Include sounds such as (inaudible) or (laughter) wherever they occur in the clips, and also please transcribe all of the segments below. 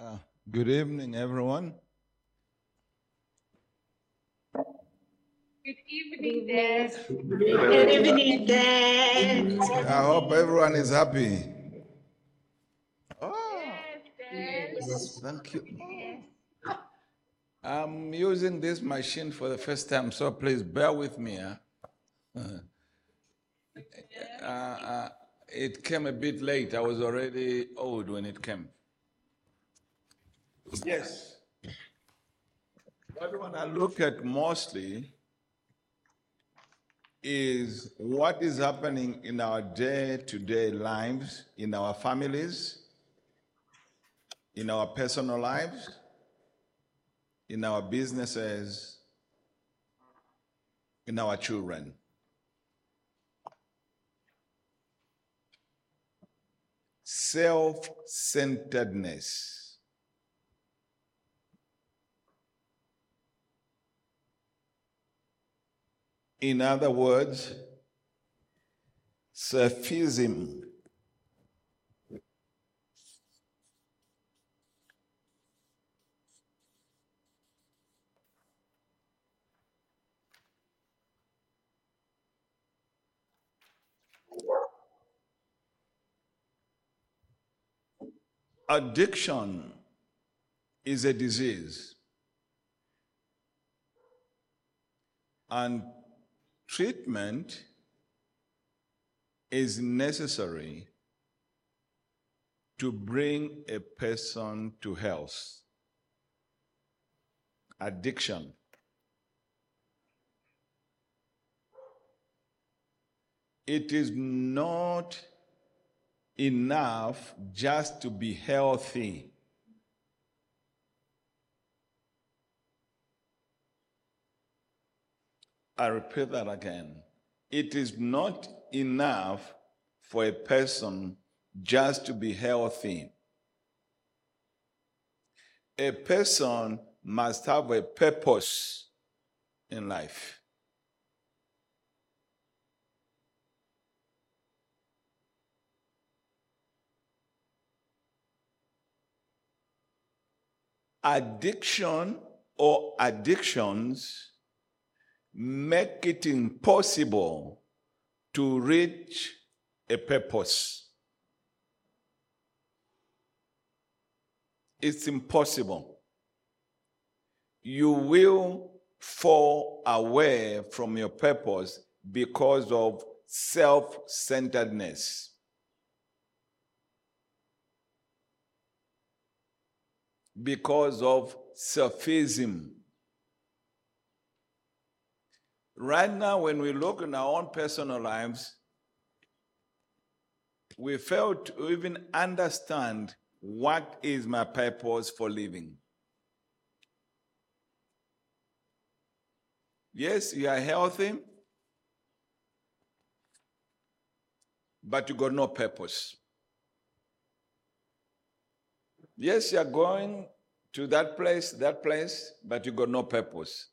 Uh, good evening, everyone. Good evening, Dad. Good evening, Dad. I hope everyone is happy. Oh, Yes, Dad. thank you. I'm using this machine for the first time, so please bear with me. Huh? Uh, uh, it came a bit late. I was already old when it came. Yes. What to look at mostly is what is happening in our day to day lives, in our families, in our personal lives, in our businesses, in our children. Self centeredness. In other words, selfism. Addiction is a disease. And treatment is necessary to bring a person to health. Addiction. It is not enough just to be healthy. I repeat that again. It is not enough for a person just to be healthy. A person must have a purpose in life. Addiction or addictions make it impossible to reach a purpose. It's impossible. You will fall away from your purpose because of self centeredness. Because of selfism. Right now, when we look in our own personal lives, we fail to even understand what is my purpose for living. Yes, you are healthy, but you got no purpose. Yes, you are going to that place, that place, but you got no purpose.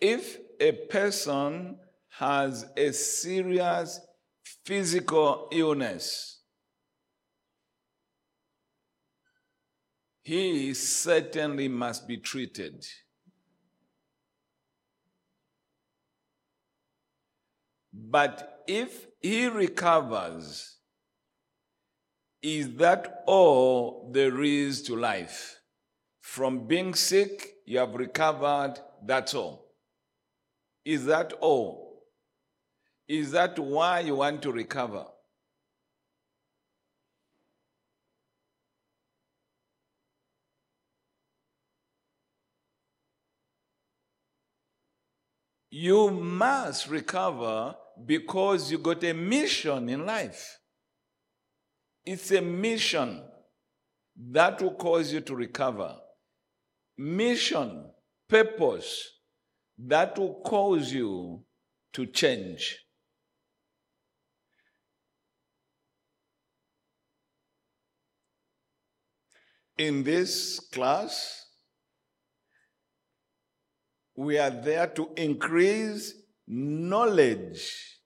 If a person has a serious physical illness, he certainly must be treated. But if he recovers, is that all there is to life? From being sick, you have recovered, that's all. Is that all? Is that why you want to recover? You must recover because you got a mission in life. It's a mission that will cause you to recover. Mission, purpose, that will cause you to change. In this class, we are there to increase knowledge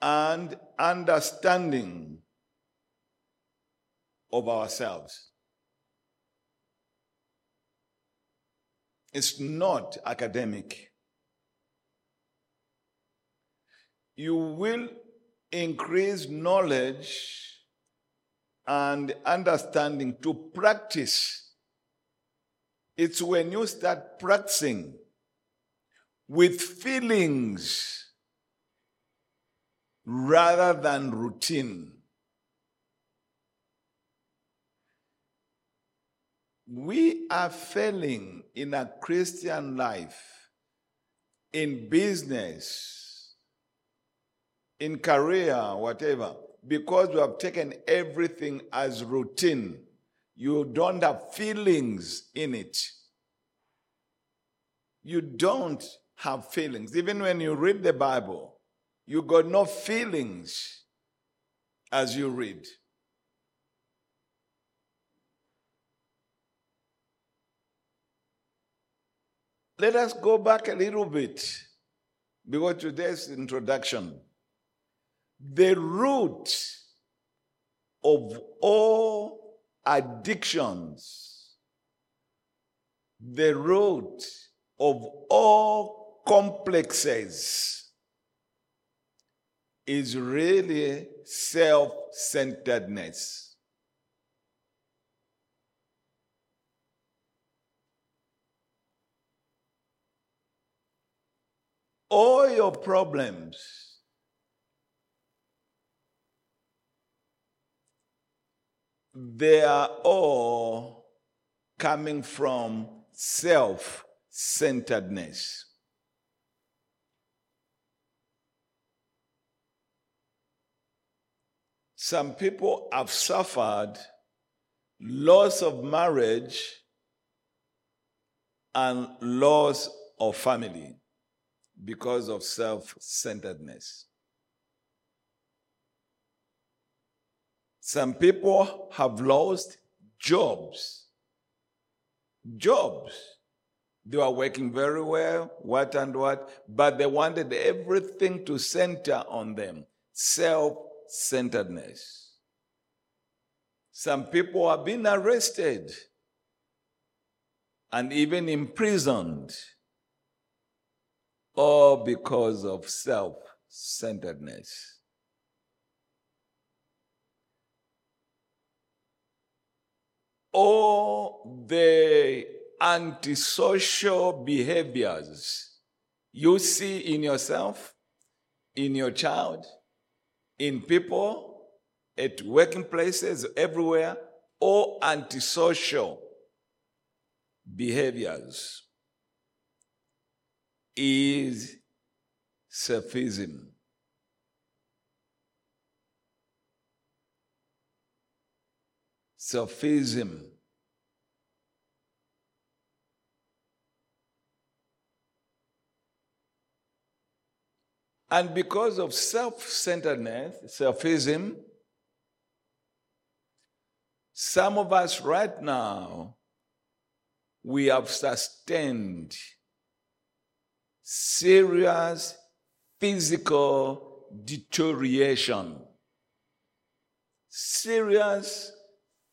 and understanding of ourselves. It's not academic. You will increase knowledge and understanding to practice. It's when you start practicing with feelings rather than routine. We are failing in a Christian life, in business, in career, whatever, because we have taken everything as routine. You don't have feelings in it. You don't have feelings. Even when you read the Bible, you got no feelings as you read. Let us go back a little bit because today's introduction. The root of all addictions, the root of all complexes is really self centeredness. All your problems they are all coming from self centeredness. Some people have suffered loss of marriage and loss of family because of self centeredness. Some people have lost jobs. Jobs. They were working very well, what and what, but they wanted everything to center on them self centeredness. Some people have been arrested and even imprisoned, all because of self centeredness. All the antisocial behaviors you see in yourself, in your child, in people, at working places, everywhere, all antisocial behaviors is selfism. Selfism. And because of self centeredness, selfism, some of us right now, we have sustained serious physical deterioration. Serious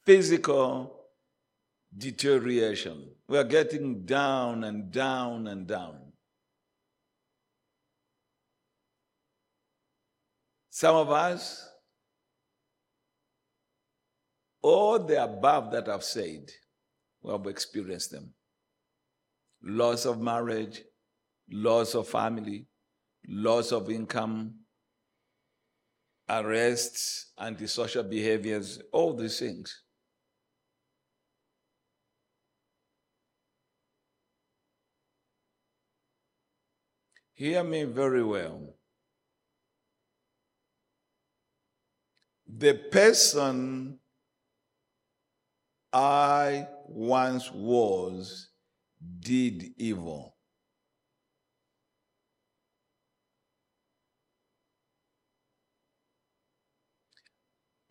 physical deterioration. We are getting down and down and down. Some of us, all the above that I've said, we have experienced them. Loss of marriage, loss of family, loss of income, arrests, antisocial behaviors, all these things. Hear me very well. The person I once was did evil.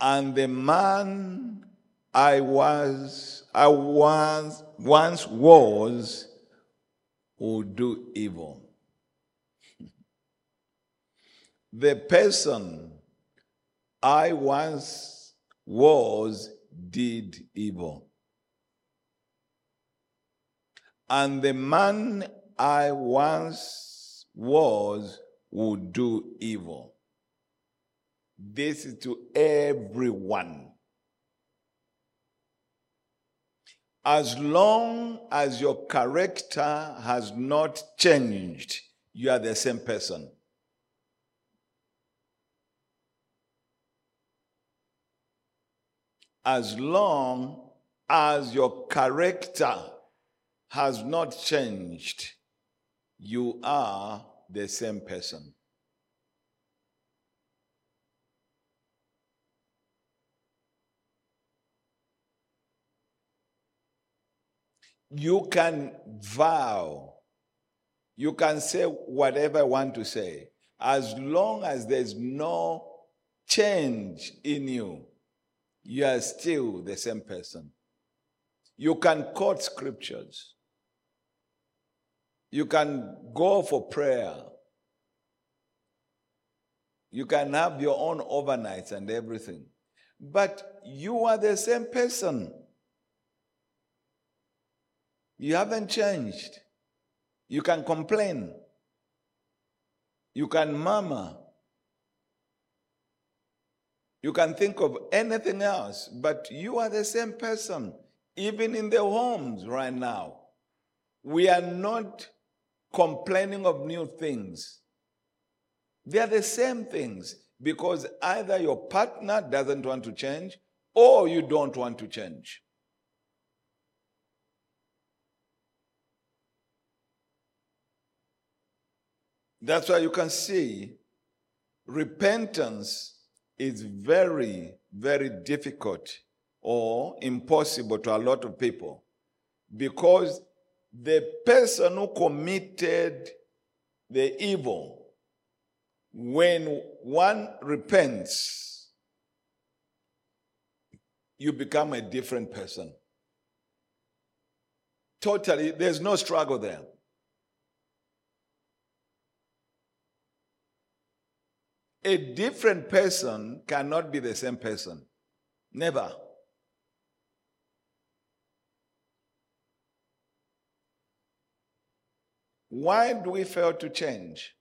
And the man I was, I was, once was, will do evil. (laughs) the person I once was did evil. And the man I once was would do evil. This is to everyone. As long as your character has not changed, you are the same person. As long as your character has not changed, you are the same person. You can vow, you can say whatever you want to say, as long as there's no change in you, you are still the same person. You can quote scriptures. You can go for prayer. You can have your own overnights and everything. But you are the same person. You haven't changed. You can complain. You can murmur. You can think of anything else, but you are the same person, even in the homes right now. We are not complaining of new things. They are the same things because either your partner doesn't want to change or you don't want to change. That's why you can see repentance is very, very difficult or impossible to a lot of people because the person who committed the evil, when one repents, you become a different person. Totally, there's no struggle there. A different person cannot be the same person. Never. Why do we fail to change?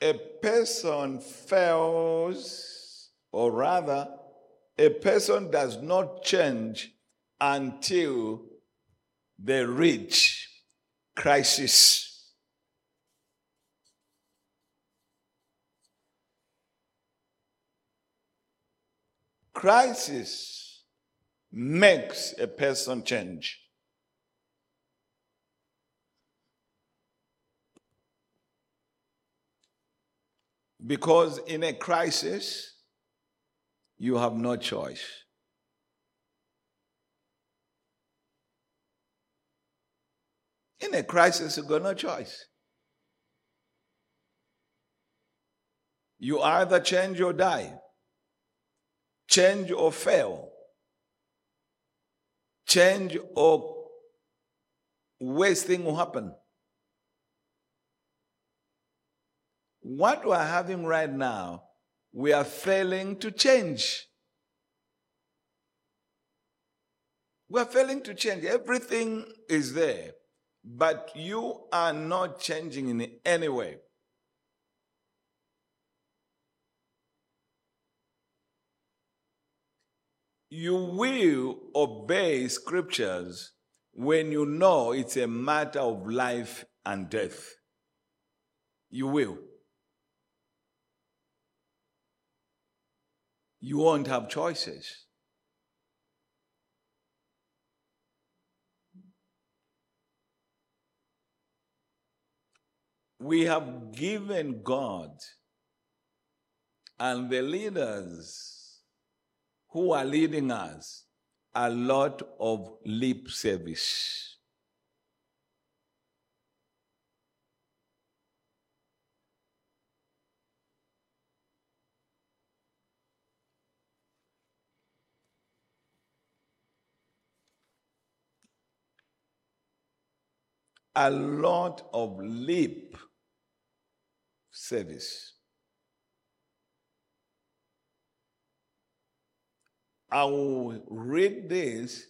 A person fails, or rather, a person does not change until they reach crisis. Crisis makes a person change. Because in a crisis, you have no choice. In a crisis, you've got no choice. You either change or die, change or fail, change or worse thing will happen. What we're having right now, we are failing to change. We're failing to change. Everything is there but you are not changing in any way. You will obey scriptures when you know it's a matter of life and death. You will. You won't have choices. We have given God and the leaders who are leading us a lot of lip service. A lot of lip service. I will read this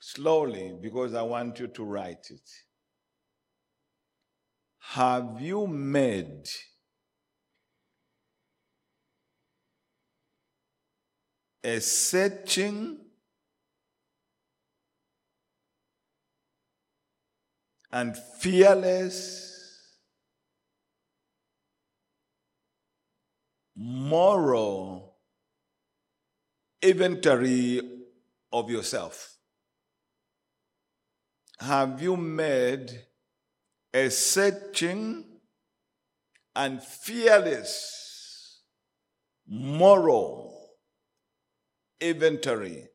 slowly because I want you to write it. Have you made a searching and fearless moral inventory of yourself? Have you made a searching and fearless moral inventory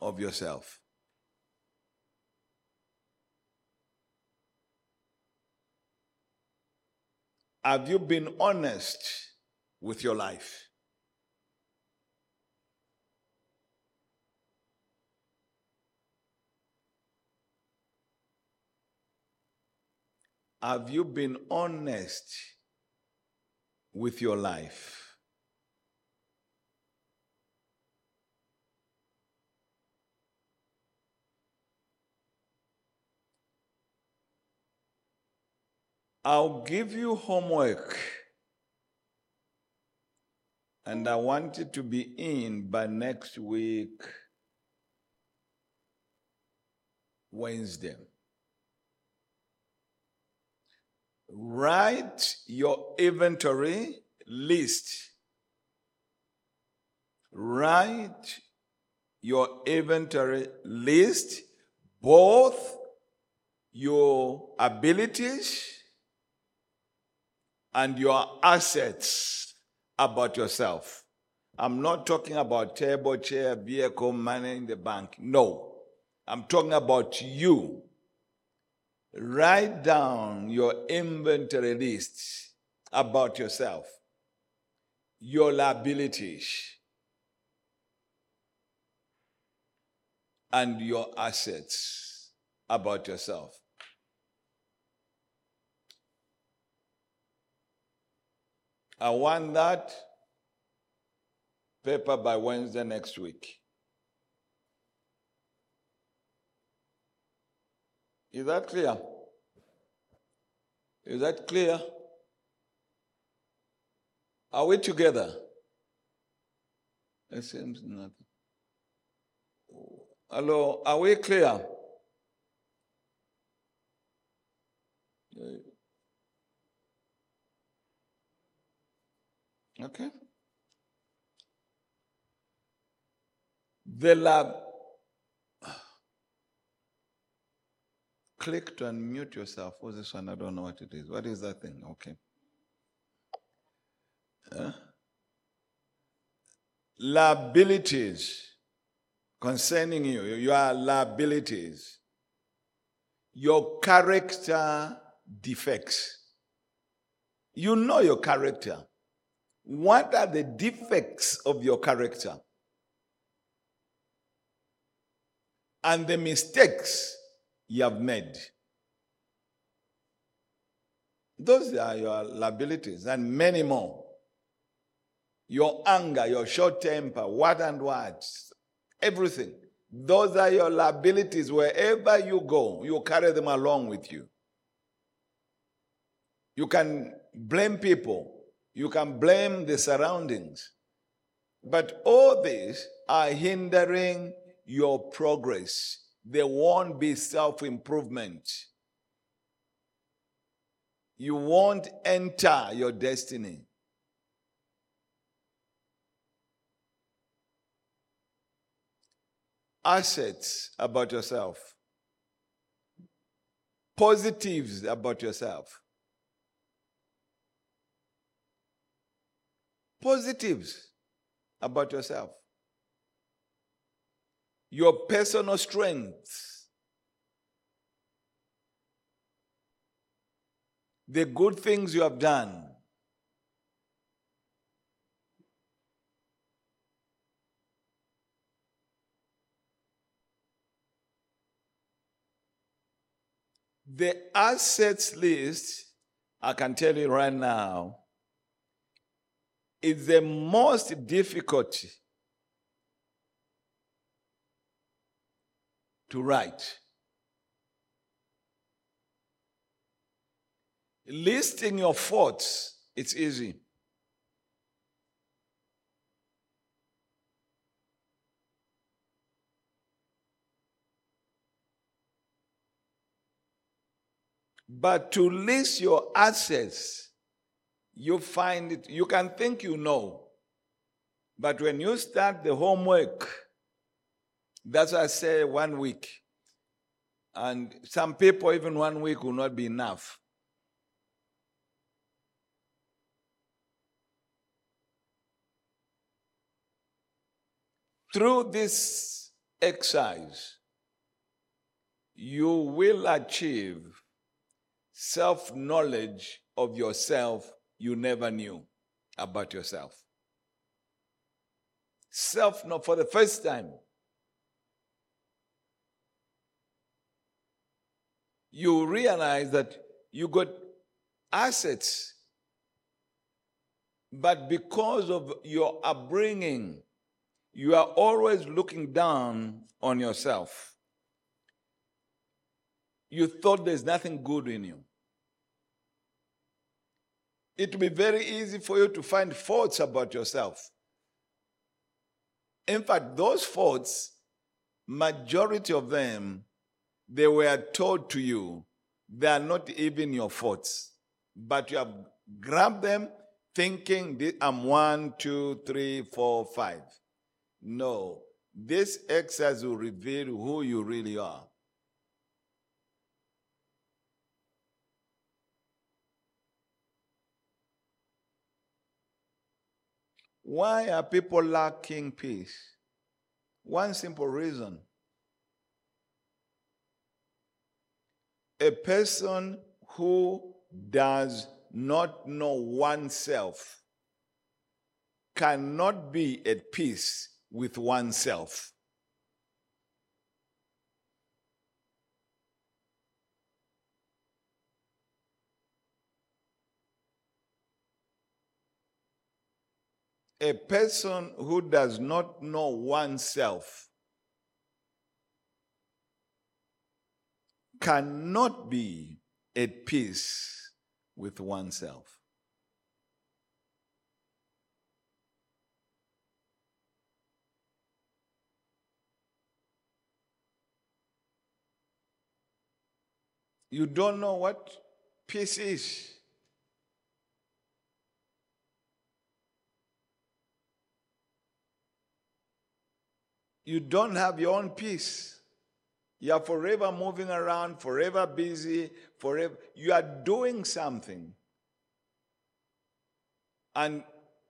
of yourself? Have you been honest with your life? Have you been honest with your life? I'll give you homework. And I want it to be in by next week, Wednesday. Write your inventory list. Write your inventory list, both your abilities and your assets about yourself. I'm not talking about table, chair, vehicle, money in the bank. No. I'm talking about you. Write down your inventory list about yourself, your liabilities, and your assets about yourself. I want that paper by Wednesday next week. Is that clear? Is that clear? Are we together? It seems not. Hello, are we clear? Okay. The lab. Click to unmute yourself. What's this one? I don't know what it is. What is that thing? Okay. Huh? Liabilities concerning you, your liabilities, your character defects. You know your character. What are the defects of your character? And the mistakes you have made. Those are your liabilities and many more. Your anger, your short temper, what and what, everything. Those are your liabilities. Wherever you go, you carry them along with you. You can blame people, you can blame the surroundings. But all these are hindering your progress. There won't be self improvement. You won't enter your destiny. Assets about yourself, positives about yourself. Positives about yourself your personal strengths, the good things you have done. The assets list, I can tell you right now, is the most difficult to write. Listing your faults, it's easy. But to list your assets, you find it, you can think you know. But when you start the homework, that's why I say one week. And some people, even one week will not be enough. Through this exercise, you will achieve self knowledge of yourself you never knew about yourself. Self know for the first time. You realize that you got assets, but because of your upbringing, you are always looking down on yourself. You thought there's nothing good in you. It will be very easy for you to find faults about yourself. In fact, those faults, majority of them, they were told to you, they are not even your faults. But you have grabbed them thinking, I'm one, two, three, four, five. No, this exercise will reveal who you really are. Why are people lacking peace? One simple reason. A person who does not know oneself cannot be at peace with oneself. A person who does not know oneself cannot be at peace with oneself. You don't know what peace is. You don't have your own peace. You are forever moving around, forever busy, forever. You are doing something. And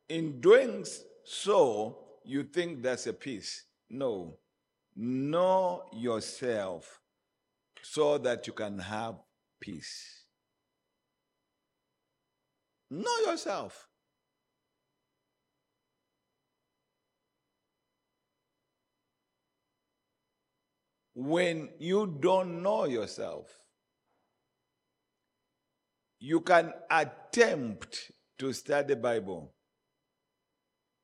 in doing so, you think that's a peace. No. Know yourself so that you can have peace. Know yourself. When you don't know yourself, you can attempt to study the Bible.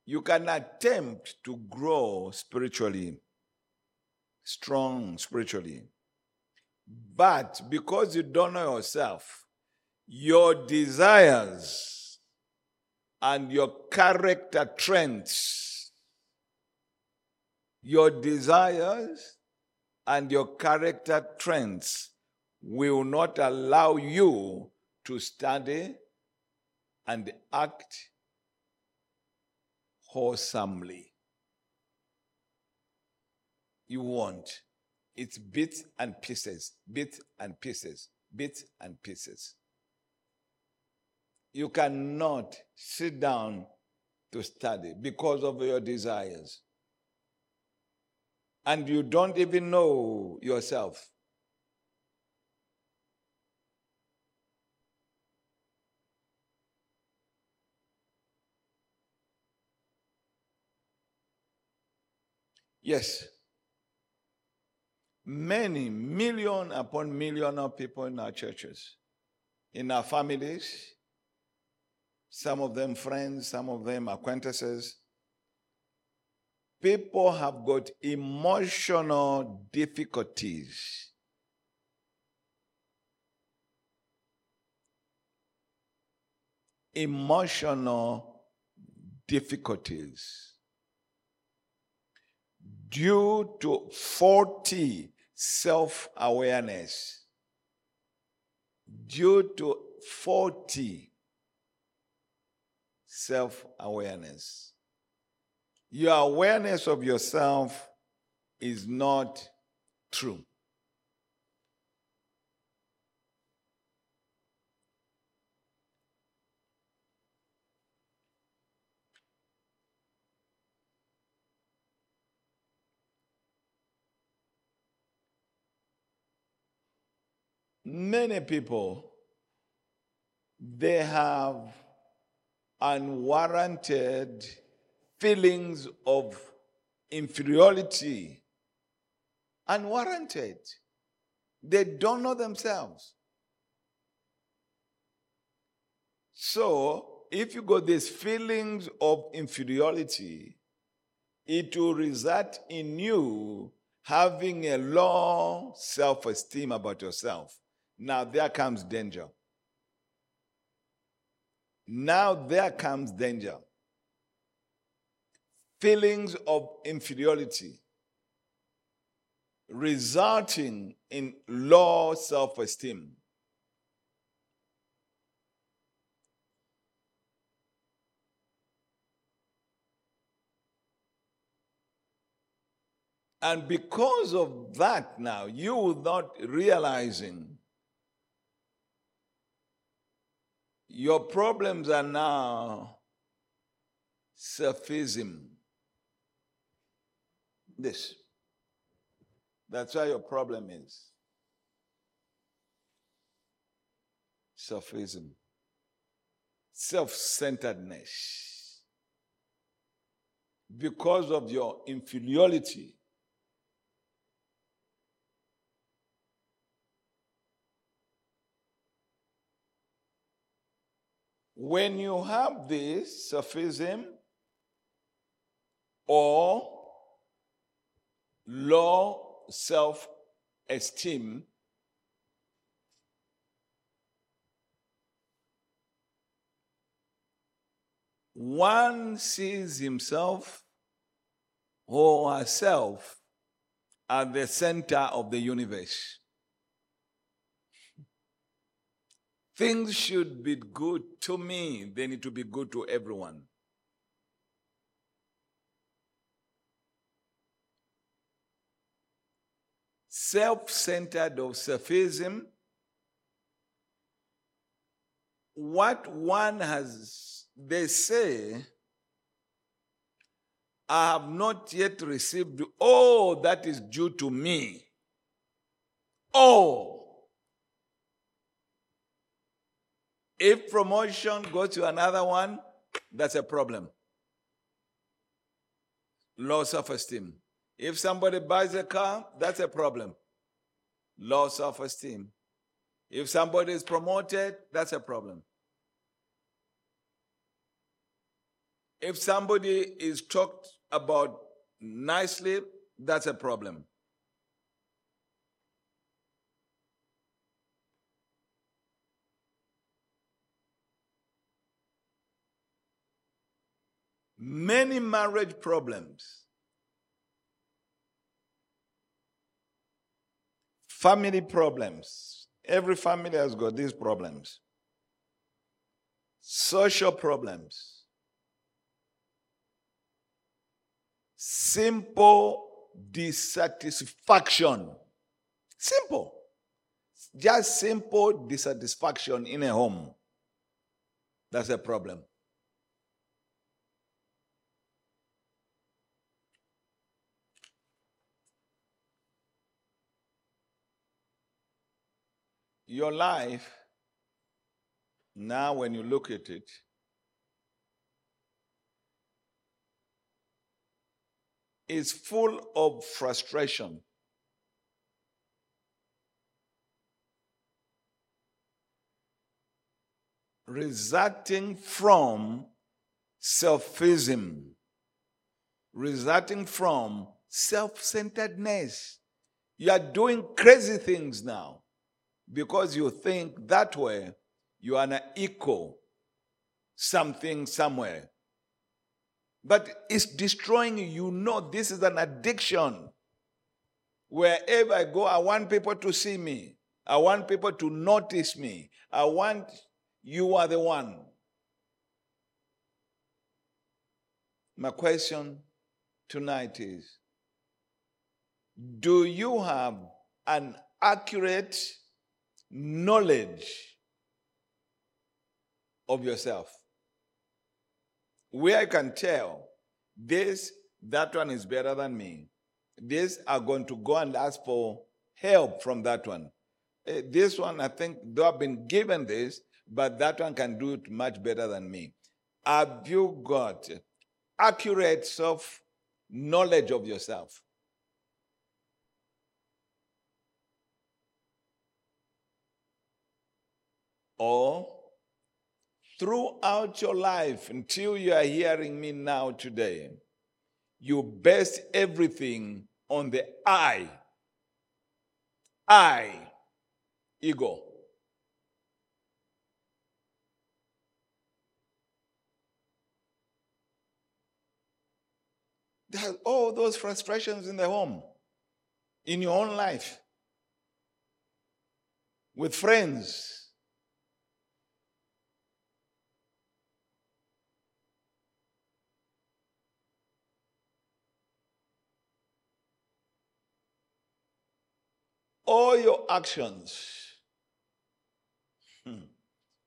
You can attempt to grow spiritually, strong spiritually. But because you don't know yourself, your desires and your character trends, your desires and your character trends will not allow you to study and act wholesomely. You won't. It's bits and pieces, bits and pieces, bits and pieces. You cannot sit down to study because of your desires. And you don't even know yourself. Yes. many million upon million of people in our churches, in our families, some of them friends, some of them acquaintances. People have got emotional difficulties. Emotional difficulties due to faulty self awareness, due to faulty self awareness. Your awareness of yourself is not true. Many people, they have unwarranted feelings of inferiority. Unwarranted. They don't know themselves. So, if you got these feelings of inferiority, it will result in you having a low self esteem about yourself. Now, there comes danger. Now, there comes danger. Feelings of inferiority resulting in low self esteem. And because of that, now you without realizing your problems are now selfism. This. That's why your problem is selfism, self centeredness. Because of your inferiority, When you have this selfism or low self esteem, one sees himself or herself at the center of the universe. Things should be good to me, they need to be good to everyone. Self centered or selfism, what one has, they say, I have not yet received all that is due to me. All. If promotion goes to another one, that's a problem. Low self esteem. If somebody buys a car, that's a problem. Low self esteem. If somebody is promoted, that's a problem. If somebody is talked about nicely, that's a problem. Many marriage problems, family problems. Every family has got these problems. Social problems. Simple dissatisfaction. Simple. Just simple dissatisfaction in a home. That's a problem. Your life, now when you look at it, is full of frustration. resulting from selfism, resulting from self centeredness. You are doing crazy things now because you think that way you are an equal something somewhere. But it's destroying you. You know this is an addiction. Wherever I go, I want people to see me. I want people to notice me. I want you are the one. My question tonight is Do you have an accurate knowledge of yourself? Where I can tell this, that one is better than me. These are going to go and ask for help from that one. Eh, This one, I think, though I've been given this, but that one can do it much better than me. Have you got accurate self knowledge of yourself? Or throughout your life until you are hearing me now today, you base everything on the I. I, ego. There are all those frustrations in the home, in your own life, with friends. All your actions, hmm,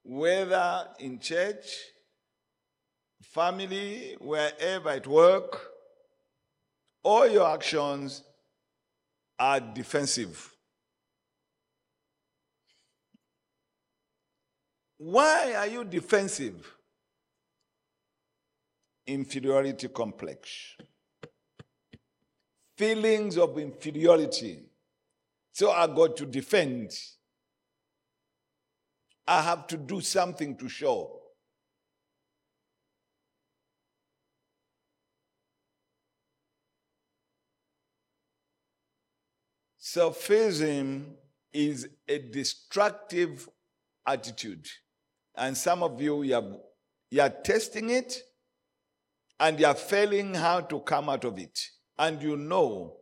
whether in church, family, wherever at work, all your actions are defensive. Why are you defensive? Inferiority complex. Feelings of inferiority. So I got to defend. I have to do something to show. Selfism is a destructive attitude. And some of you, you are, you are testing it and you are failing how to come out of it. And you know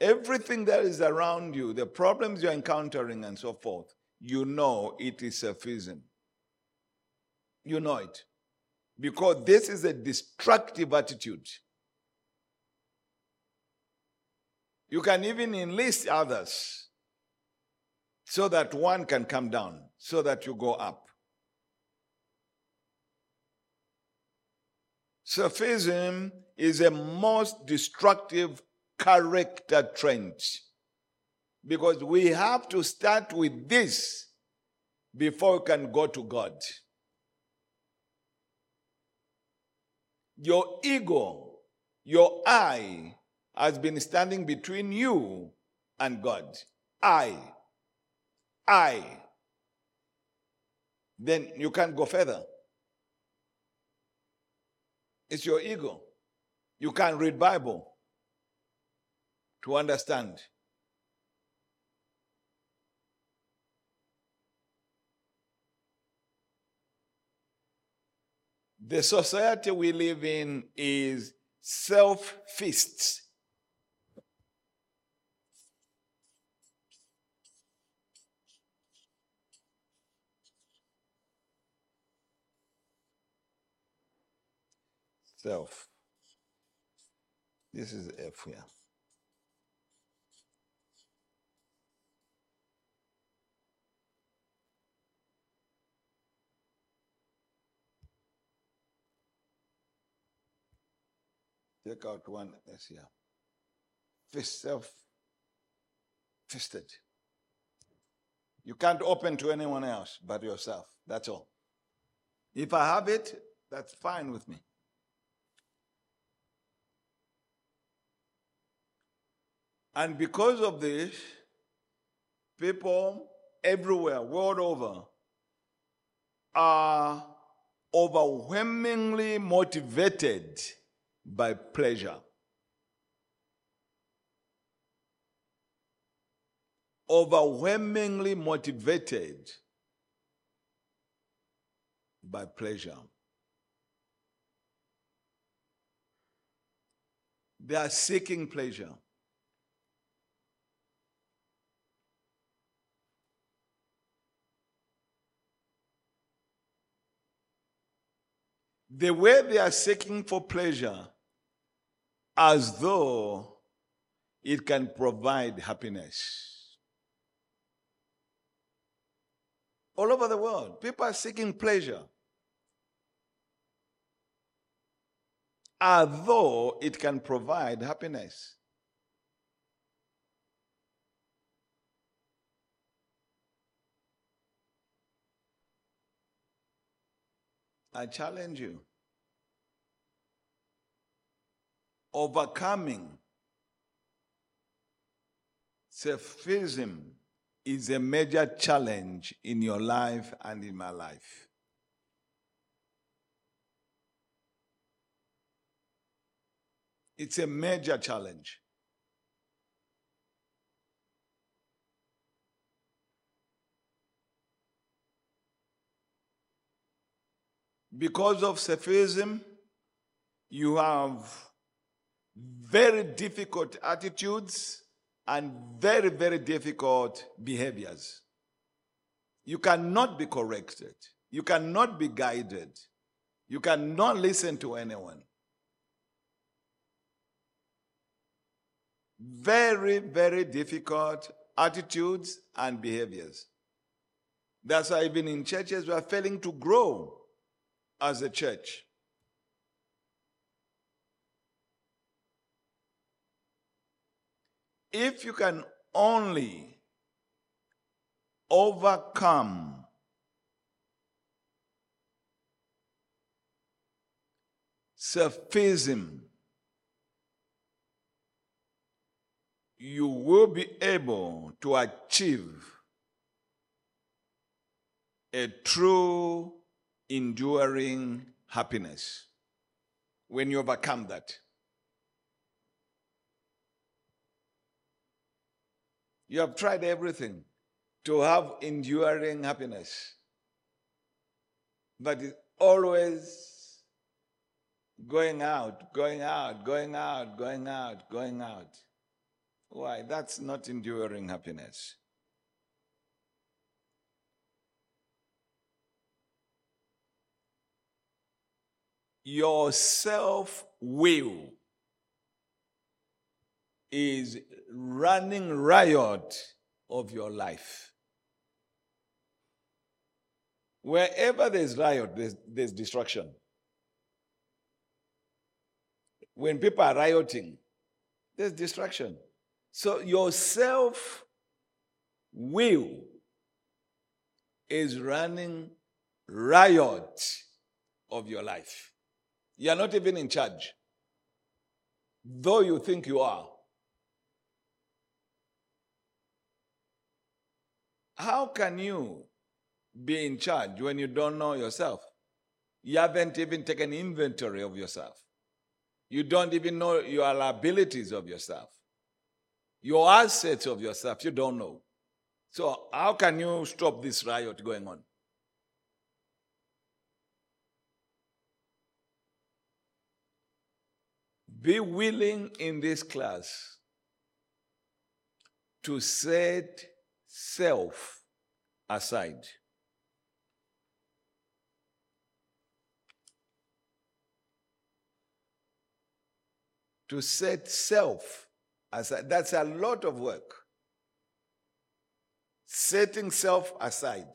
everything that is around you, the problems you're encountering, and so forth, you know it is selfism. You know it. Because this is a destructive attitude. You can even enlist others so that one can come down, so that you go up. Selfism is a most destructive character trait because we have to start with this before we can go to God. Your ego, your I, has been standing between you and God. I. I. Then you can't go further. It's your ego. You can't read Bible to understand. The society we live in is self feasts. Self. This is F here. Take out one S here. Fist self fisted. You can't open to anyone else but yourself. That's all. If I have it, that's fine with me. And because of this, people everywhere, world over, are overwhelmingly motivated by pleasure. Overwhelmingly motivated by pleasure. They are seeking pleasure. The way they are seeking for pleasure, as though it can provide happiness. All over the world, people are seeking pleasure. As though it can provide happiness. I challenge you. Overcoming selfism is a major challenge in your life and in my life. It's a major challenge. Because of selfism, you have very difficult attitudes and very, very difficult behaviors. You cannot be corrected. You cannot be guided. You cannot listen to anyone. Very, very difficult attitudes and behaviors. That's why even in churches we are failing to grow as a church. If you can only overcome selfism, you will be able to achieve a true enduring happiness when you overcome that. You have tried everything to have enduring happiness, but it's always going out, going out, going out, going out, going out. Why? That's not enduring happiness. Your self will is running riot of your life. Wherever there's riot, there's, there's destruction. When people are rioting, there's destruction. So your self will is running riot of your life. You are not even in charge, though you think you are. How can you be in charge when you don't know yourself? You haven't even taken inventory of yourself. You don't even know your liabilities of yourself. Your assets of yourself, you don't know. So, how can you stop this riot going on? Be willing in this class to set self aside. To set self aside. That's a lot of work. Setting self aside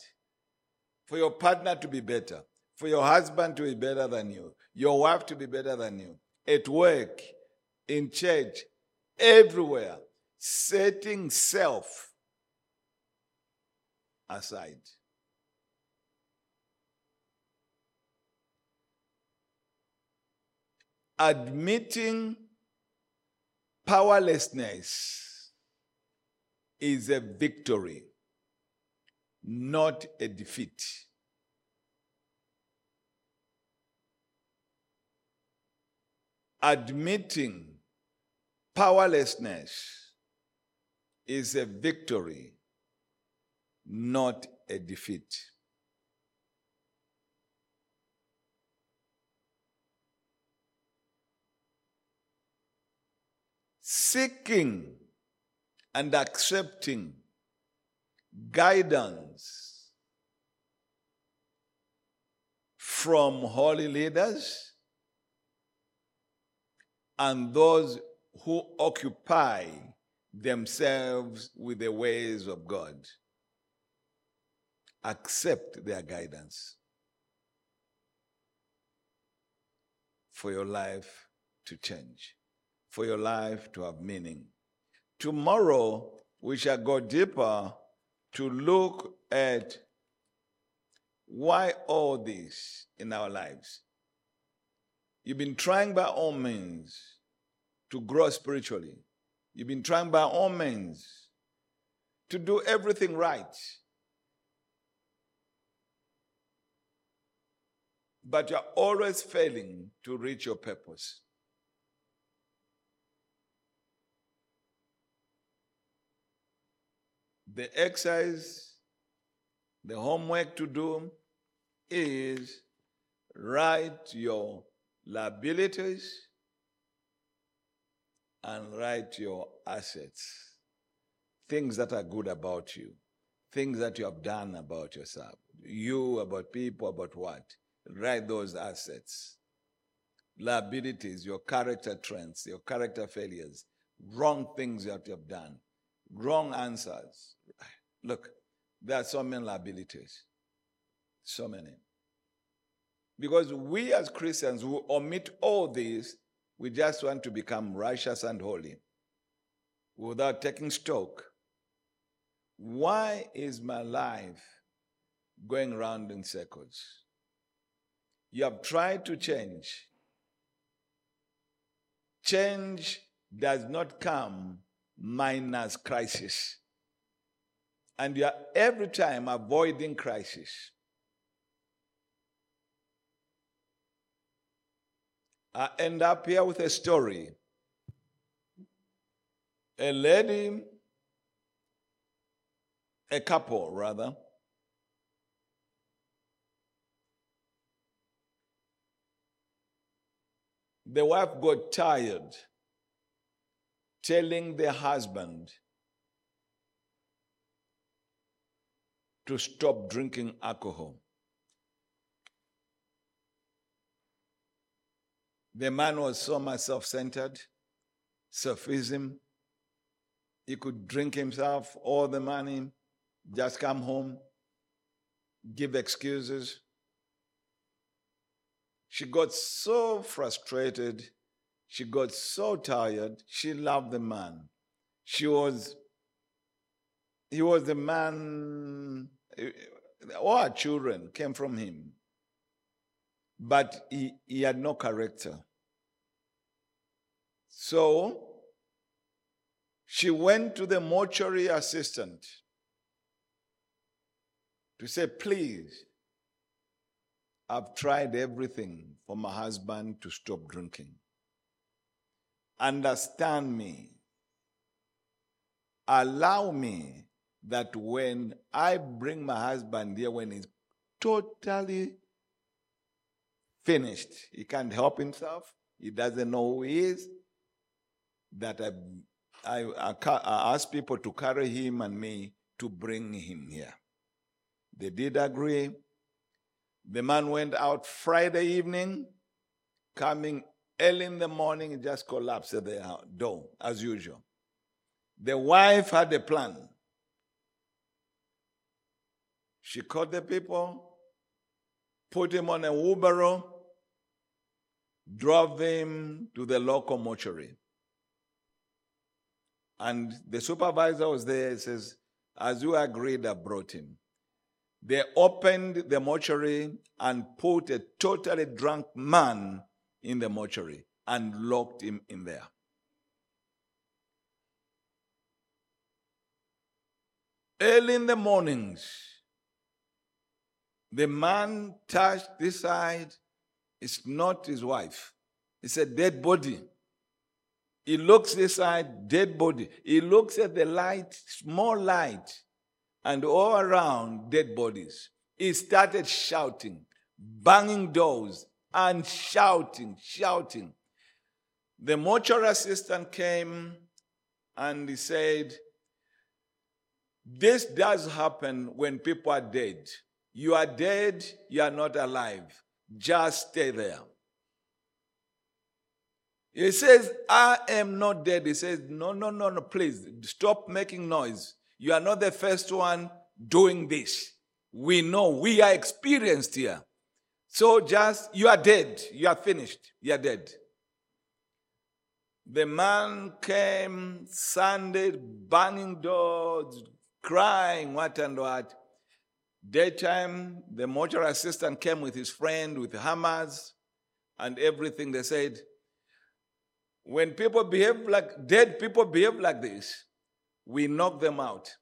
for your partner to be better, for your husband to be better than you, your wife to be better than you, at work, in church, everywhere. Setting self aside. Admitting powerlessness is a victory, not a defeat. Admitting powerlessness is a victory, not a defeat. Seeking and accepting guidance from holy leaders and those who occupy themselves with the ways of God. Accept their guidance for your life to change, for your life to have meaning. Tomorrow, we shall go deeper to look at why all this in our lives. You've been trying by all means to grow spiritually. You've been trying by all means to do everything right. But you're always failing to reach your purpose. The exercise, the homework to do is write your liabilities and write your assets. Things that are good about you, things that you have done about yourself, you, about people, about what. Write those assets. Liabilities, your character trends, your character failures, wrong things that you have done, wrong answers. Look, there are so many liabilities. So many. Because we as Christians who omit all these, we just want to become righteous and holy without taking stock. Why is my life going round in circles? You have tried to change. Change does not come minus crisis. And you are every time avoiding crisis. I end up here with a story. A lady, a couple rather, the wife got tired telling the husband to stop drinking alcohol. The man was so much self centered, selfism. He could drink himself all the money, just come home, give excuses. She got so frustrated. She got so tired. She loved the man. She was, he was the man, all our children came from him. But he, he had no character. So she went to the mortuary assistant to say, Please, I've tried everything for my husband to stop drinking. Understand me. Allow me that when I bring my husband here, when he's totally finished, he can't help himself, he doesn't know who he is, that I, I, I asked people to carry him and me to bring him here. They did agree. The man went out Friday evening, coming early in the morning, just collapsed at the door, as usual. The wife had a plan. She called the people, put him on a wheelbarrow, drove him to the local mortuary. And the supervisor was there, He says, as you agreed, I brought him. They opened the mortuary and put a totally drunk man in the mortuary and locked him in there. Early in the mornings, the man touched this side. It's not his wife. It's a dead body. He looks this side, dead body. He looks at the light, small light, and all around, dead bodies. He started shouting, banging doors, and shouting, shouting. The mortuary assistant came and he said, This does happen when people are dead. You are dead, you are not alive. Just stay there. He says, I am not dead. He says, No, no, no, no, please stop making noise. You are not the first one doing this. We know, we are experienced here. So just, you are dead. You are finished. You are dead. The man came Sunday, banging doors, crying, what and what. Daytime, the mortuary assistant came with his friend with hammers and everything. They said, when people behave like dead people behave like this, we knock them out.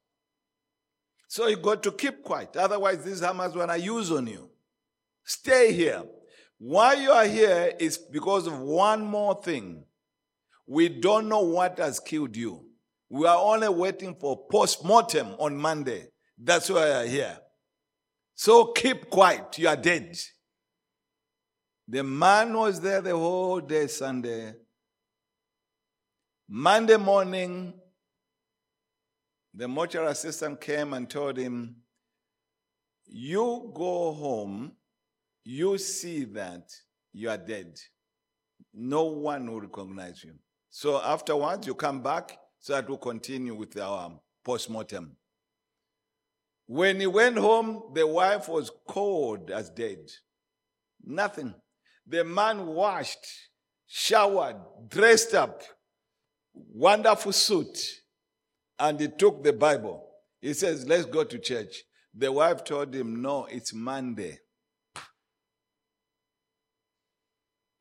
So you got to keep quiet. Otherwise, these hammers when I use on you. Stay here. Why you are here is because of one more thing. We don't know what has killed you. We are only waiting for post-mortem on Monday. That's why you are here. So keep quiet. You are dead. The man was there the whole day Sunday. Monday morning, the mortuary assistant came and told him, You go home, you see that you are dead. No one will recognize you. So afterwards, you come back so that we'll continue with our post mortem. When he went home, the wife was cold as dead. Nothing. The man washed, showered, dressed up, wonderful suit, and he took the Bible. He says, Let's go to church. The wife told him, No, it's Monday.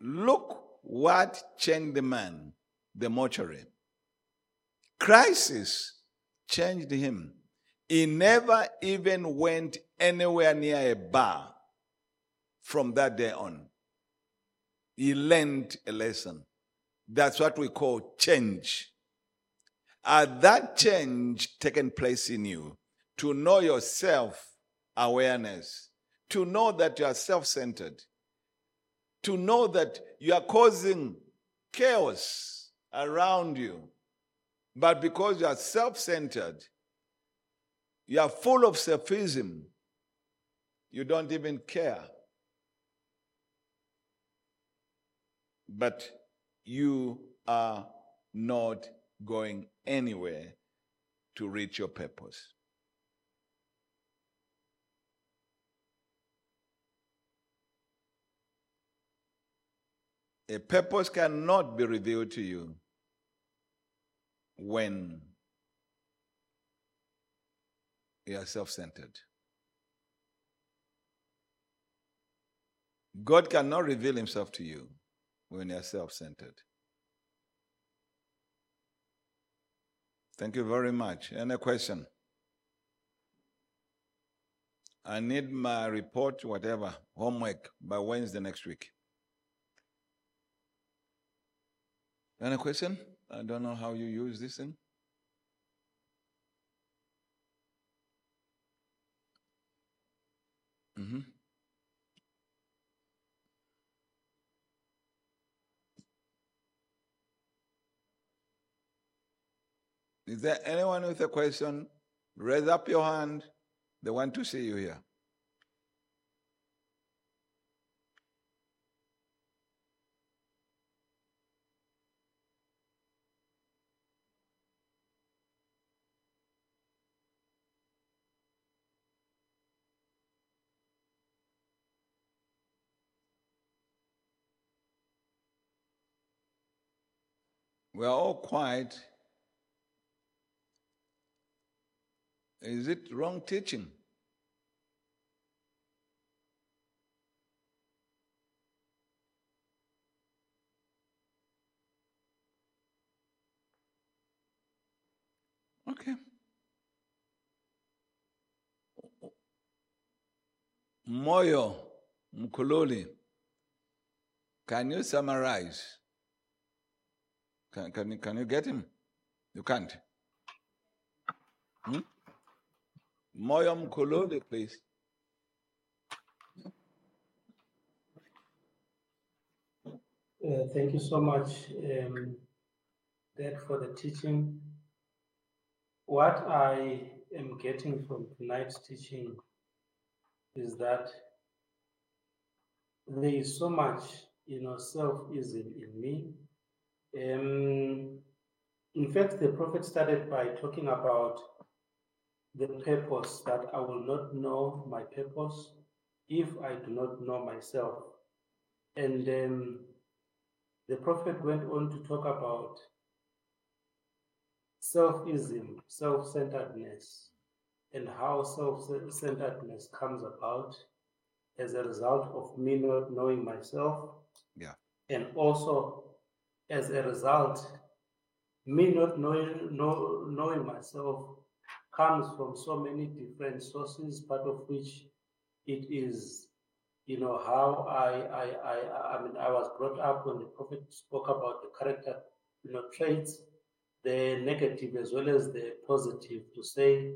Look what changed the man, the mortuary. Crisis changed him. He never even went anywhere near a bar from that day on. He learned a lesson. That's what we call change. At that change taken place in you, to know your self awareness, to know that you are self centered, to know that you are causing chaos around you, but because you are self centered, you are full of selfism, you don't even care. But you are not going anywhere to reach your purpose. A purpose cannot be revealed to you when you are self centered. God cannot reveal himself to you when you're self centered. Thank you very much. Any question? I need my report, whatever, homework by Wednesday next week. Any question? I don't know how you use this thing. Mm-hmm. Is there anyone with a question? Raise up your hand. They want to see you here. We are all quiet. Is it wrong teaching? Okay. Moyo Mkuloli. Can you summarize? Can, can, you, can you get him? You can't. Hmm? Moyam Kolode, please. Uh, thank you so much, um, Dad, for the teaching. What I am getting from tonight's teaching is that there is so much, you know, self-ism in me. Um, in fact, the prophet started by talking about the purpose that I will not know my purpose if I do not know myself. And um, the prophet went on to talk about selfism, self centeredness, and how self centeredness comes about as a result of me not knowing myself. Yeah. And also as a result, me not knowing, know, knowing myself comes from so many different sources, part of which it is you know how I, I I I mean I was brought up when the prophet spoke about the character you know traits, the negative as well as the positive, to say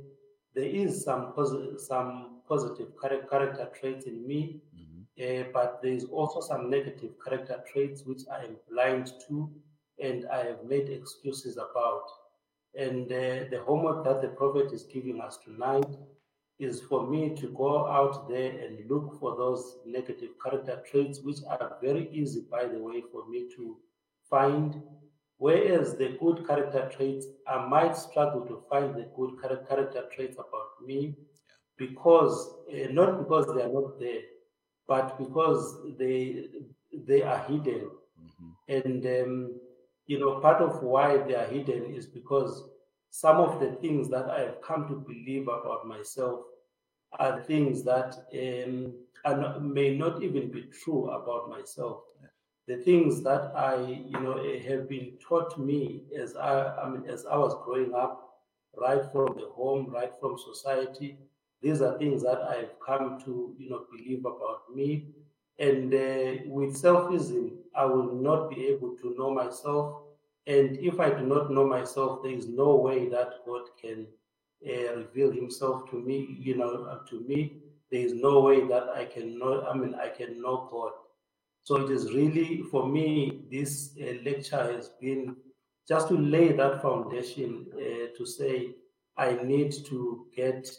there is some positive some positive character traits in me, Mhm. uh, but there is also some negative character traits which I am blind to and I have made excuses about. And uh, the homework that the prophet is giving us tonight is for me to go out there and look for those negative character traits, which are very easy, by the way, for me to find. Whereas the good character traits, I might struggle to find the good character traits about me because, uh, not because they are not there, but because they, they are hidden. Mhm. And, um, you know, part of why they are hidden is because some of the things that I have come to believe about myself are things that um, are may not even be true about myself. The things that I, you know, eh, have been taught me as I, I mean, as I was growing up, right from the home, right from society. These are things that I've come to, you know, believe about me. And uh, with selfism, I will not be able to know myself. And if I do not know myself, there is no way that God can uh, reveal Himself to me. You know, uh, to me, there is no way that I can know. I mean, I can know God. So it is really for me. This uh, lecture has been just to lay that foundation uh, to say I need to get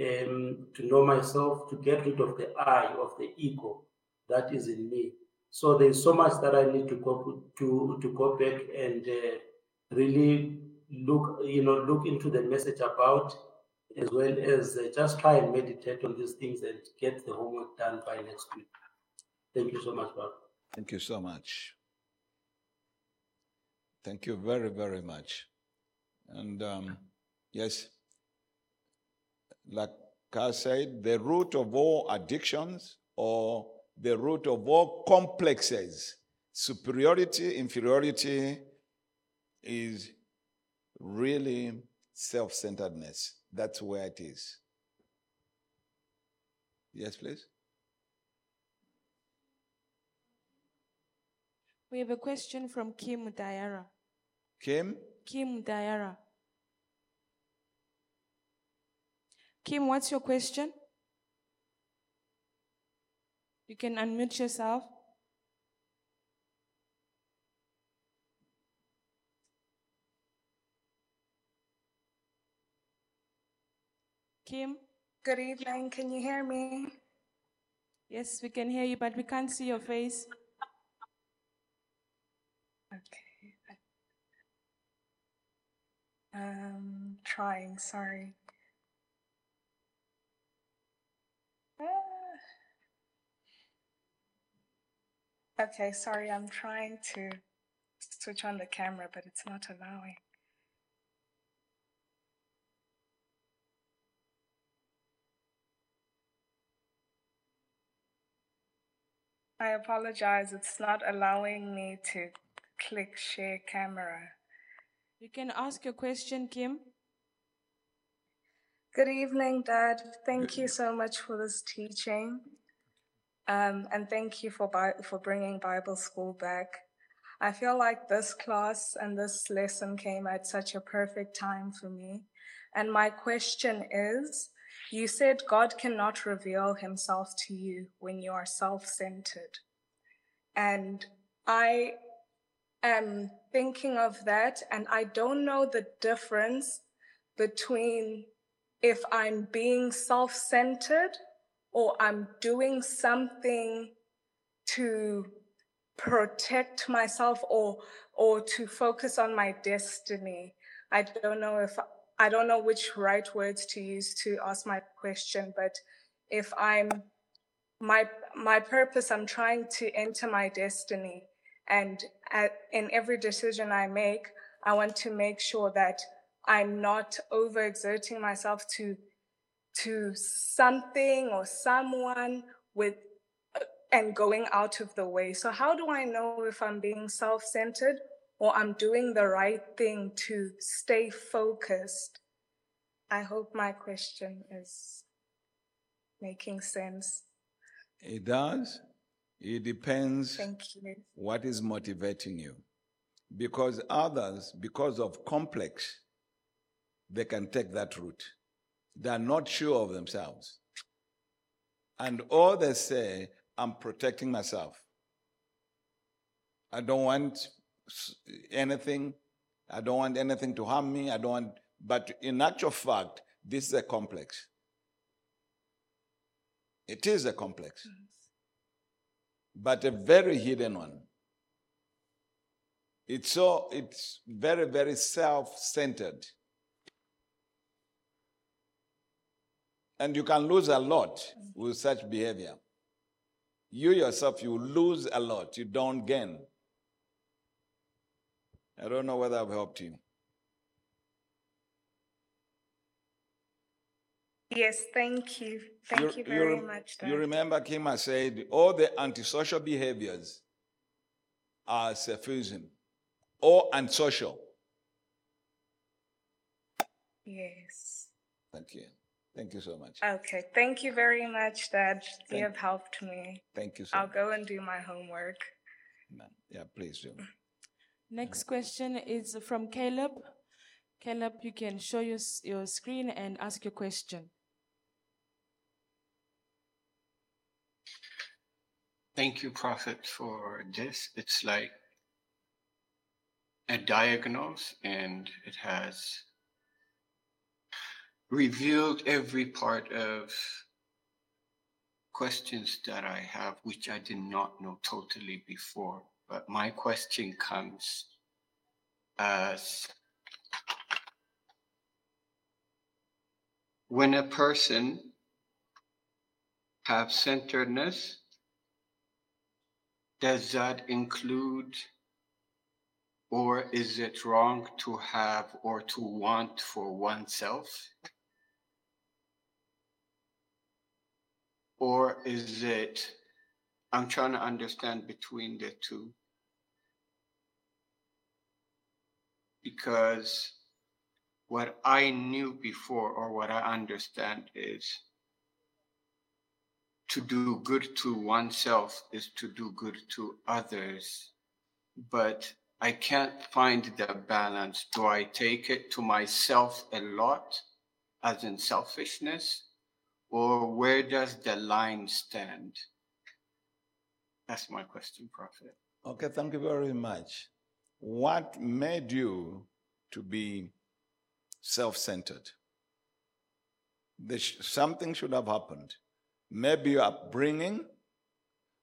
um, to know myself, to get rid of the I of the ego that is in me. So there's so much that I need to go to to go back and uh, really look, you know, look into the message about, as well as uh, just try and meditate on these things and get the homework done by next week. Thank you so much, Bob. Thank you so much. Thank you very, very much. And um, yes, like I said, the root of all addictions or the root of all complexes, superiority, inferiority, is really self centeredness. That's where it is. Yes, please. We have a question from Kim Diara. Kim? Kim Diara. Kim, what's your question? You can unmute yourself. Kim? Good evening. Can you hear me? Yes, we can hear you, but we can't see your face. Okay. Um, trying. Sorry. Ah. Okay, sorry. I'm trying to switch on the camera, but it's not allowing. I apologize. It's not allowing me to click share camera. You can ask your question, Kim. Good evening, Dad. Thank you so much for this teaching. Um, and thank you for Bi- for bringing Bible school back. I feel like this class and this lesson came at such a perfect time for me. And my question is you said God cannot reveal himself to you when you are self centered. And I am thinking of that, and I don't know the difference between if I'm being self centered or I'm doing something to protect myself or or to focus on my destiny. I don't know if I don't know which right words to use to ask my question, but if I'm my my purpose, I'm trying to enter my destiny, and at, in every decision I make, I want to make sure that I'm not overexerting myself to to something or someone with and going out of the way. So how do I know if I'm being self-centered or I'm doing the right thing to stay focused? I hope my question is making sense. It does. It depends Thank you. what is motivating you. Because others, because of complex, they can take that route. They are not sure of themselves. And all they say, I'm protecting myself. I don't want anything. I don't want anything to harm me. I don't want, but in actual fact, this is a complex. It is a complex, but a very hidden one. It's so, it's very, very self centered. And you can lose a lot with such behavior. You yourself, you lose a lot, you don't gain. I don't know whether I've helped you. Yes, thank you. Thank you, very rem- much. You Dad. remember Kima said all the antisocial behaviors are selfism or unsocial. Yes. Thank you. Thank you so much. Okay. Thank you very much, Dad. You have helped me. Thank you so I'll much. go and do my homework. Yeah, please do. Next question is from Caleb. Caleb, you can show your, your screen and ask your question. Thank you, Prophet, for this. It's like a diagnose, and it has revealed every part of questions that I have, which I did not know totally before. But my question comes as when a person have centeredness does that include or is it wrong to have or to want for oneself? Or is it, I'm trying to understand between the two. Because what I knew before or what I understand is to do good to oneself is to do good to others. But I can't find the balance. Do I take it to myself a lot, as in selfishness, or where does the line stand? That's my question, Prophet. Okay, thank you very much. What made you to be self centered? Something should have happened. Maybe your upbringing.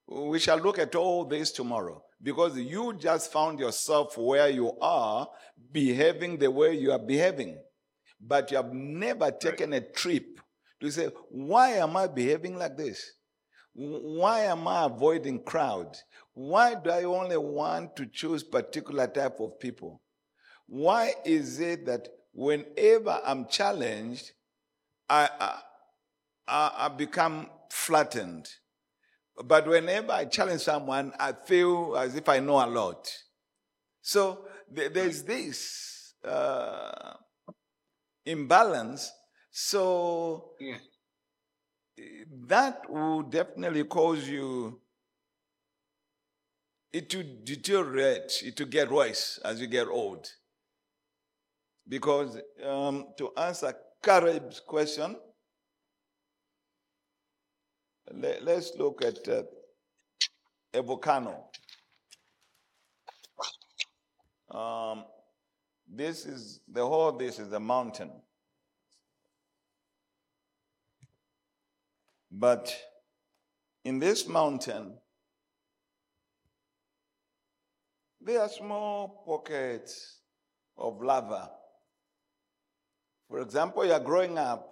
We shall look at all this tomorrow because you just found yourself where you are behaving the way you are behaving. But you have never taken a trip to say, why am I behaving like this? Why am I avoiding crowd? Why do I only want to choose particular type of people? Why is it that whenever I'm challenged, I, I, I, become flattened? But whenever I challenge someone, I feel as if I know a lot. So th- there's this uh, imbalance. So Yeah. that will definitely cause you it to deteriorate, it to get worse as you get old. Because um, to answer Caleb's question, let, us look at uh, a volcano. Um, this is the whole. This is a mountain, but in this mountain, there are small pockets of lava. For example, you are growing up,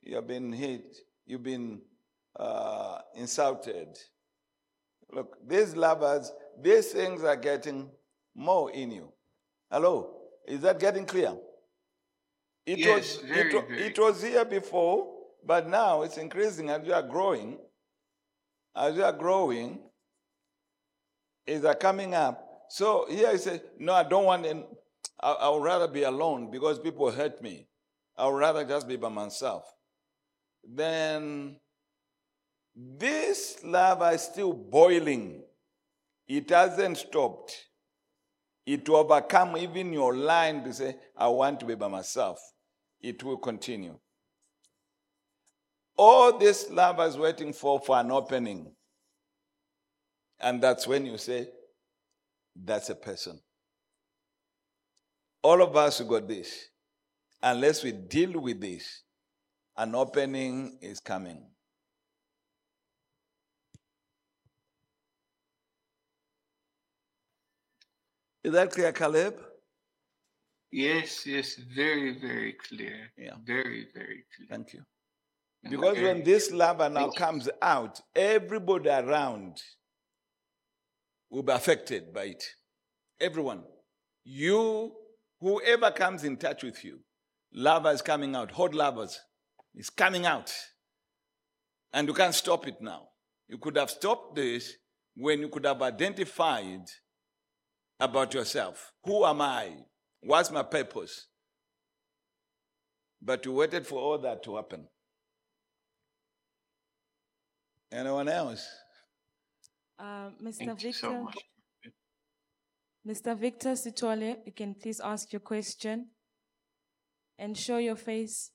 you have been hit, you've been uh, insulted. Look, these lavas, these things are getting more in you. Hello? Is that getting clear? It, Yes, was, very, it, very. it was here before, but now it's increasing as you are growing. As you are growing, is are coming up. So here I say, no, I don't want, an, I, I would rather be alone because people hurt me. I would rather just be by myself. Then this lava is still boiling. It hasn't stopped. It will overcome even your line to say, I want to be by myself. It will continue. All this love is waiting for, for an opening. And that's when you say, that's a person. All of us who got this, unless we deal with this, an opening is coming. Is that clear, Caleb? Yes, yes, very, very clear. Yeah. Very, very clear. Thank you. Because when this lava now Thank you. comes out, everybody around will be affected by it. Everyone. You, whoever comes in touch with you, lava is coming out, hot lava is coming out. And you can't stop it now. You could have stopped this when you could have identified about yourself. Who am I? What's my purpose? But you waited for all that to happen. Anyone else? Uh, Mr. Thank Victor, so much. Mr. Victor Sitole, you can please ask your question and show your face.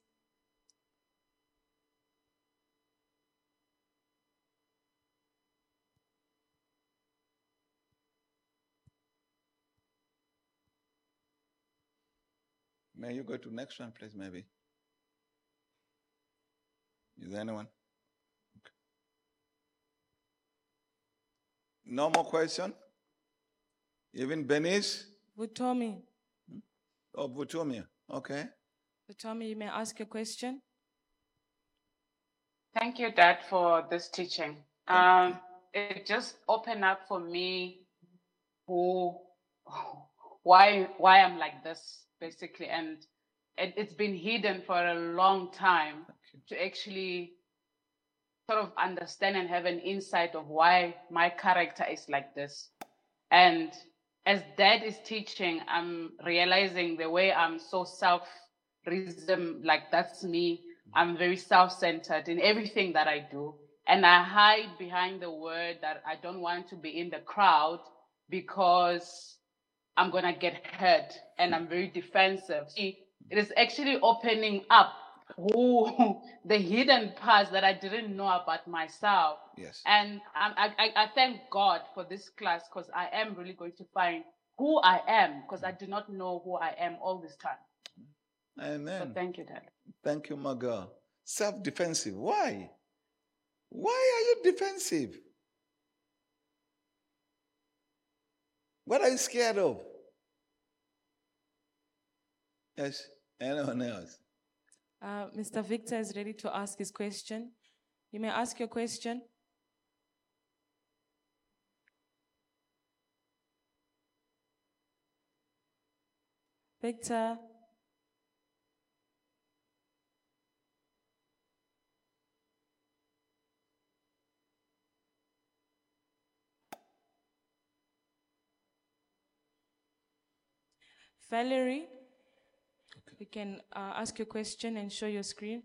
May you go to next one, please, maybe? Is there anyone? No more question? Even Benis? Vutomi, Oh, Butumia. Okay. Vutomi, you may ask your question. Thank you, Dad, for this teaching. Um, it just opened up for me who, why, why I'm like this, basically, and it, it's been hidden for a long time to actually sort of understand and have an insight of why my character is like this. And as dad is teaching, I'm realizing the way I'm so self reason like that's me. I'm very self centered in everything that I do. And I hide behind the word that I don't want to be in the crowd because I'm going to get hurt and I'm very defensive. It is actually opening up who (laughs) the hidden parts that I didn't know about myself. Yes. And I, I, I thank God for this class because I am really going to find who I am because I did not know who I am all this time. So Amen. thank you, Dad. Thank you, my girl. Self defensive. Why? Why are you defensive? What are you scared of? Yes. Anyone else? Uh, Mr. Victor is ready to ask his question. You may ask your question. Victor, Valerie, you can uh, ask your question and show your screen.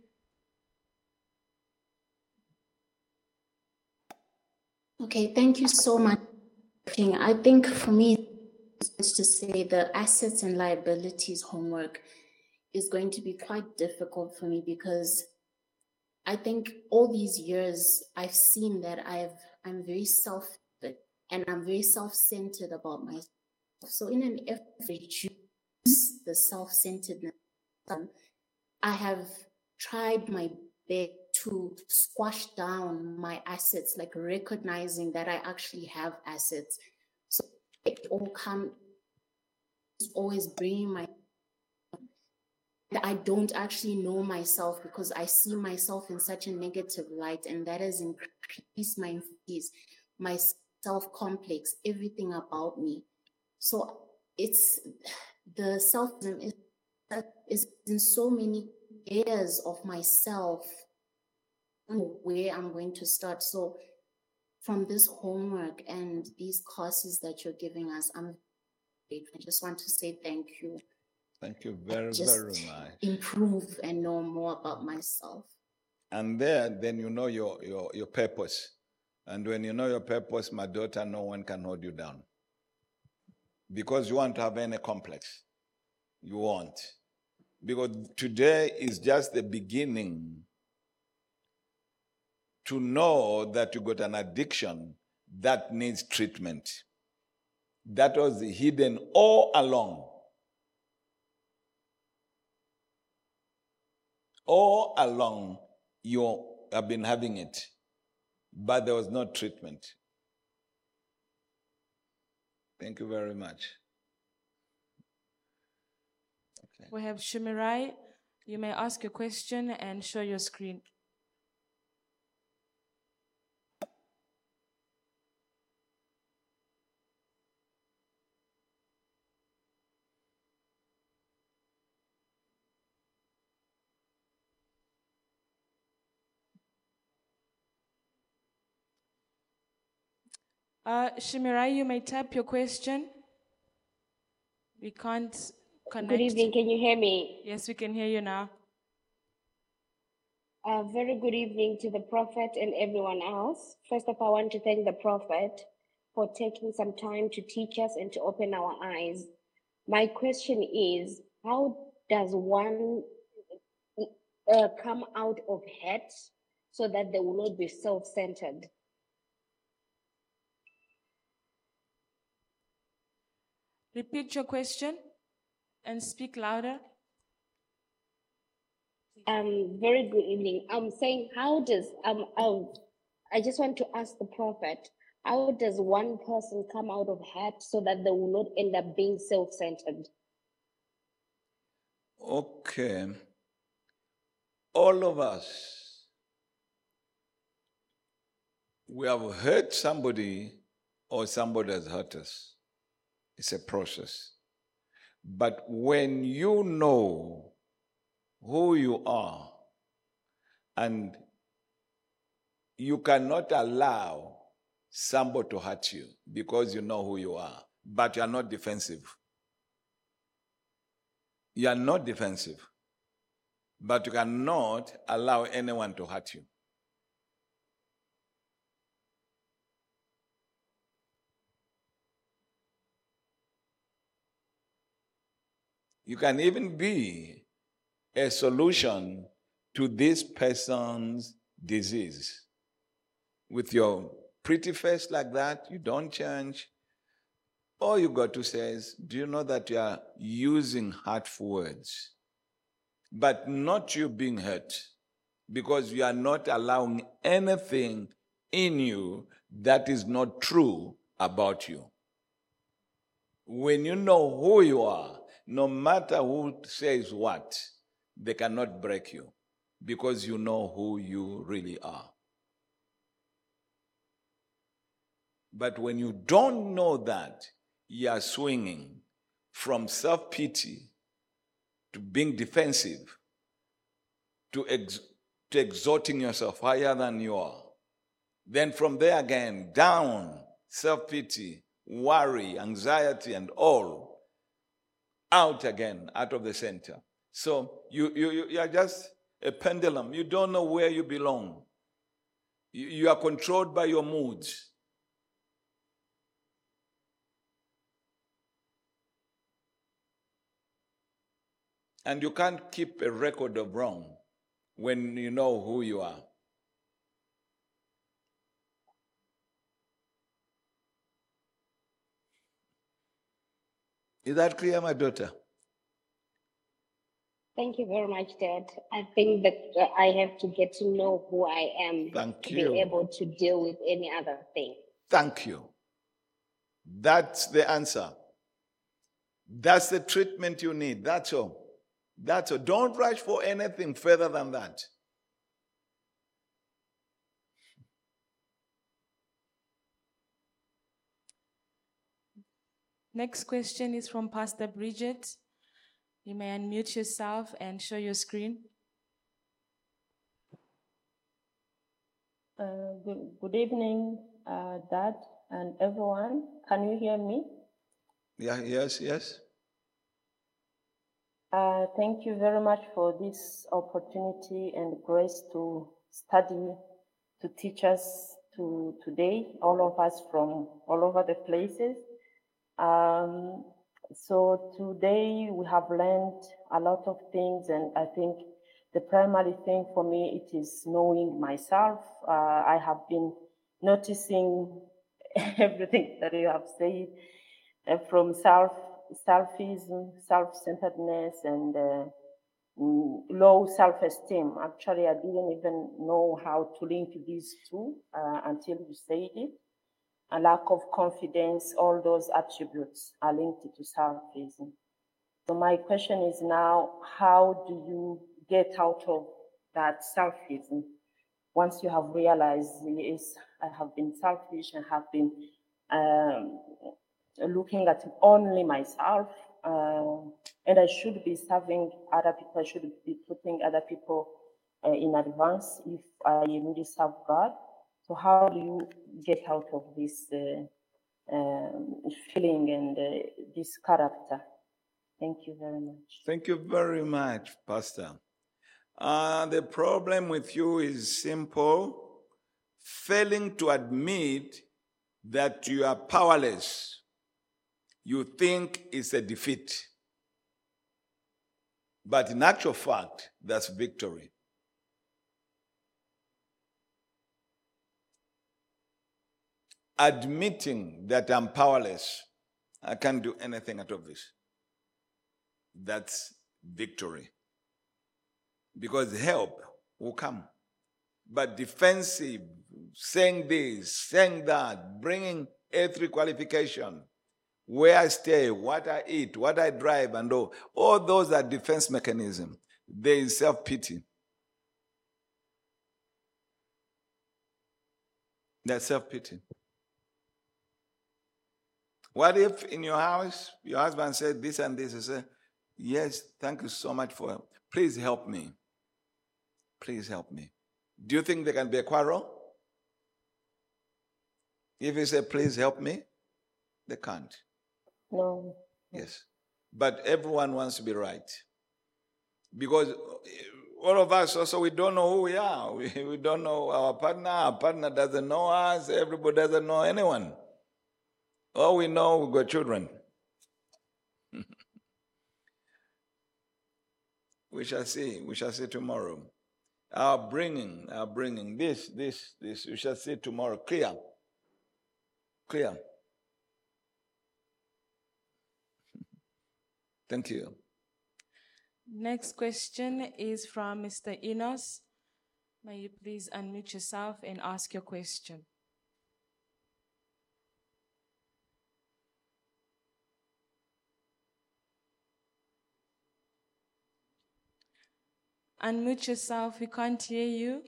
Okay, thank you so much. I think for me, it's to say the assets and liabilities homework is going to be quite difficult for me because I think all these years I've seen that I've I'm very self and I'm very self-centered about myself. So in an effort to reduce the self-centeredness, um, I have tried my best to squash down my assets, like recognizing that I actually have assets. So it all come always bringing my I don't actually know myself because I see myself in such a negative light, and that has increased my fears, my self complex, everything about me. So it's the self is, is in so many areas of myself where I'm going to start. So from this homework and these courses that you're giving us, I'm I just want to say thank you. Thank you very, very much. improve and know more about myself. And there, then you know your, your, your purpose. And when you know your purpose, my daughter, no one can hold you down. Because you want to have any complex. You want. Because today is just the beginning to know that you got an addiction that needs treatment. That was hidden all along. All along, you have been having it, but there was no treatment. Thank you very much. We have Shimirai. You may ask your question and show your screen. Uh, Shimirai, you may type your question. We can't connect. Good evening. Can you hear me? Yes, we can hear you now. A very good evening to the prophet and everyone else. First of all, I want to thank the prophet for taking some time to teach us and to open our eyes. My question is how does one uh, come out of hate so that they will not be self centered? Repeat your question and speak louder. Um, very good evening. I'm saying, how does um, um, I just want to ask the prophet, how does one person come out of hurt so that they will not end up being self-centered? Okay. All of us, we have hurt somebody or somebody has hurt us. It's a process. But when you know who you are and you cannot allow somebody to hurt you because you know who you are, but you are not defensive. You are not defensive, but you cannot allow anyone to hurt you. You can even be a solution to this person's disease. With your pretty face like that, you don't change. All you got to say is, Do you know that you are using hurtful words? But not you being hurt, because you are not allowing anything in you that is not true about you. When you know who you are, no matter who says what, they cannot break you because you know who you really are. But when you don't know that, you are swinging from self pity to being defensive to, ex- to exalting yourself higher than you are. Then from there again, down, self pity, worry, anxiety, and all out again, out of the center. So you, you, you are just a pendulum. You don't know where you belong. You, you are controlled by your moods. And you can't keep a record of wrong when you know who you are. Is that clear, my daughter? Thank you very much, Dad. I think that uh, I have to get to know who I am Thank to you. be able to deal with any other thing. Thank you. That's the answer. That's the treatment you need. That's all. That's all. Don't rush for anything further than that. Next question is from Pastor Bridget. You may unmute yourself and show your screen. Uh, good, good evening, uh, Dad and everyone. Can you hear me? Yeah, yes, yes. Uh, thank you very much for this opportunity and grace to study, to teach us to today, all of us from all over the places. Um, so today we have learned a lot of things, and I think the primary thing for me it is knowing myself. Uh, I have been noticing (laughs) everything that you have said, uh, from self selfism, self-centeredness, and uh, mm, low self-esteem. Actually, I didn't even know how to link these two uh, until you said it. A lack of confidence, all those attributes are linked to selfism. So my question is now, how do you get out of that selfism once you have realized, yes, I have been selfish and have been um, looking at only myself, uh, and I should be serving other people. I should be putting other people uh, in advance if I really serve God. So how do you get out of this uh, um, feeling and uh, this character? Thank you very much. Thank you very much, Pastor. Uh, the problem with you is simple failing to admit that you are powerless. You think it's a defeat. But in actual fact, that's victory. Admitting that I'm powerless, I can't do anything out of this. That's victory. Because help will come. But defensive, saying this, saying that, bringing earthly qualification, where I stay, what I eat, what I drive, and all, all those are defense mechanism. There is self pity. That's self pity. What if in your house your husband said this and this? You say, Yes, thank you so much for help. Please help me. Please help me. Do you think there can be a quarrel? If you say, Please help me, they can't. No. Yes. But everyone wants to be right. Because eh, all of us also, we don't know who we are. We, (laughs) we don't know our partner. Our partner doesn't know us. Everybody doesn't know anyone. All we know, we've got children. (laughs) we shall see. We shall see tomorrow. Our bringing, our bringing, this, this, this, we shall see tomorrow. Clear. Clear. (laughs) Thank you. Next question is from Mr. Enos. May you please unmute yourself and ask your question. Unmute yourself, we can't hear you.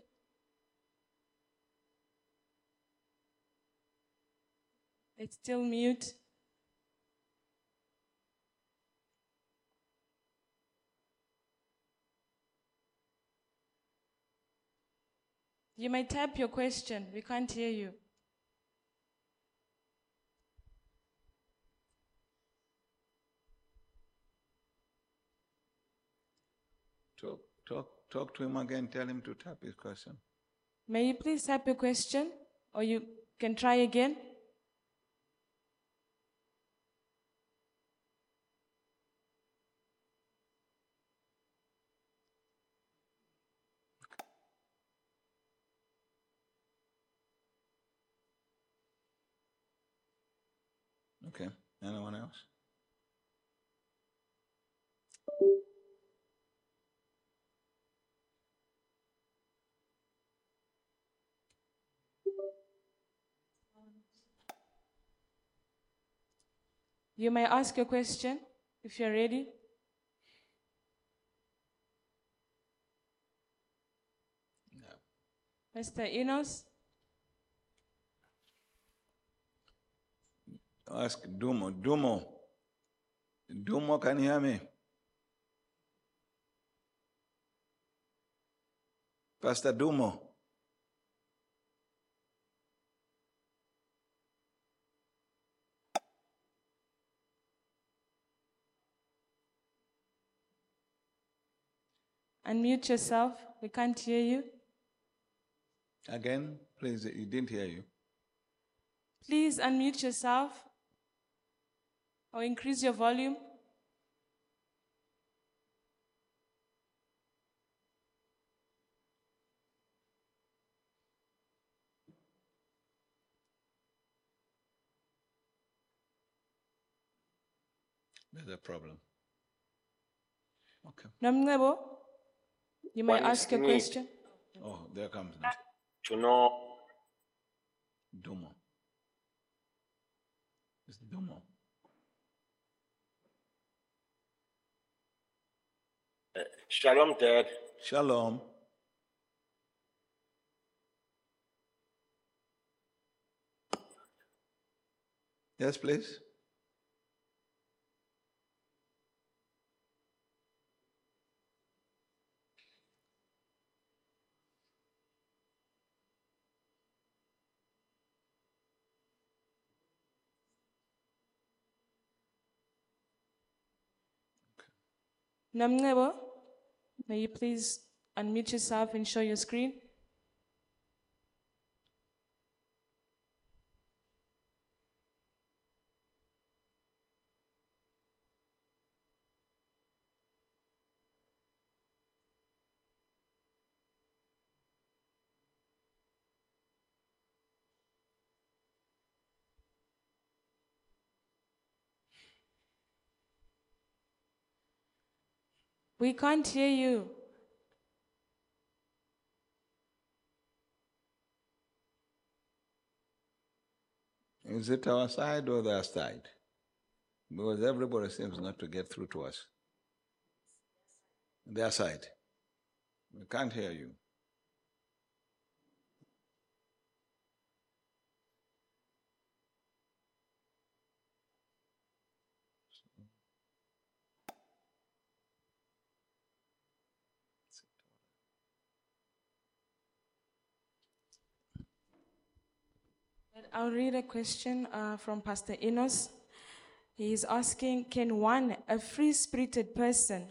It's still mute. You may type your question. We can't hear you. Talk, talk to him again, tell him to tap his question. May you please type your question or you can try again? Okay, anyone else? You may ask a question if you're ready. No. Mr. Enos, Ask Dumo. Dumo. Dumo, can you hear me? Pastor Dumo. Unmute yourself. We can't hear you. Again, please, he didn't hear you. Please unmute yourself or increase your volume. There's a problem. Okay. You may ask a question. Oh, there comes now. to know Dumo. It's Dumo. Shalom, Dad. Shalom. Yes, please. Namngebo, may you please unmute yourself and show your screen. We can't hear you. Is it our side or their side? Because everybody seems not to get through to us. Their side. We can't hear you. I'll read a question uh, from Pastor Enos. He is asking Can one, a free spirited person,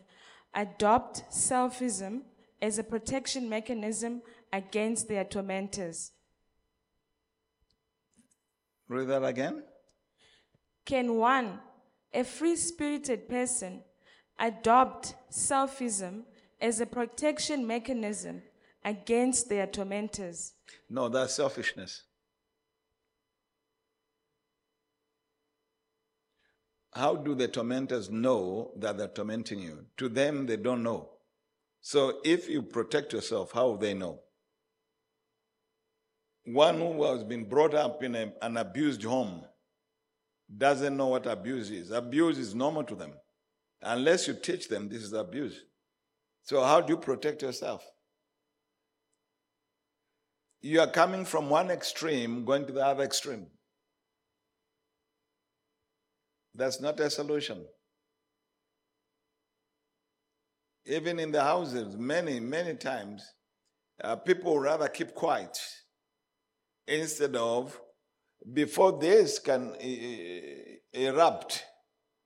adopt selfism as a protection mechanism against their tormentors? Read that again. Can one, a free spirited person, adopt selfism as a protection mechanism against their tormentors? No, that's selfishness. How do the tormentors know that they're tormenting you? To them, they don't know. So if you protect yourself, how will they know? One who has been brought up in a- an abused home doesn't know what abuse is. Abuse is normal to them. Unless you teach them this is abuse. So, how do you protect yourself? You are coming from one extreme, going to the other extreme. That's not a solution. Even in the houses, many, many times, uh, people rather keep quiet instead of, before this can erupt,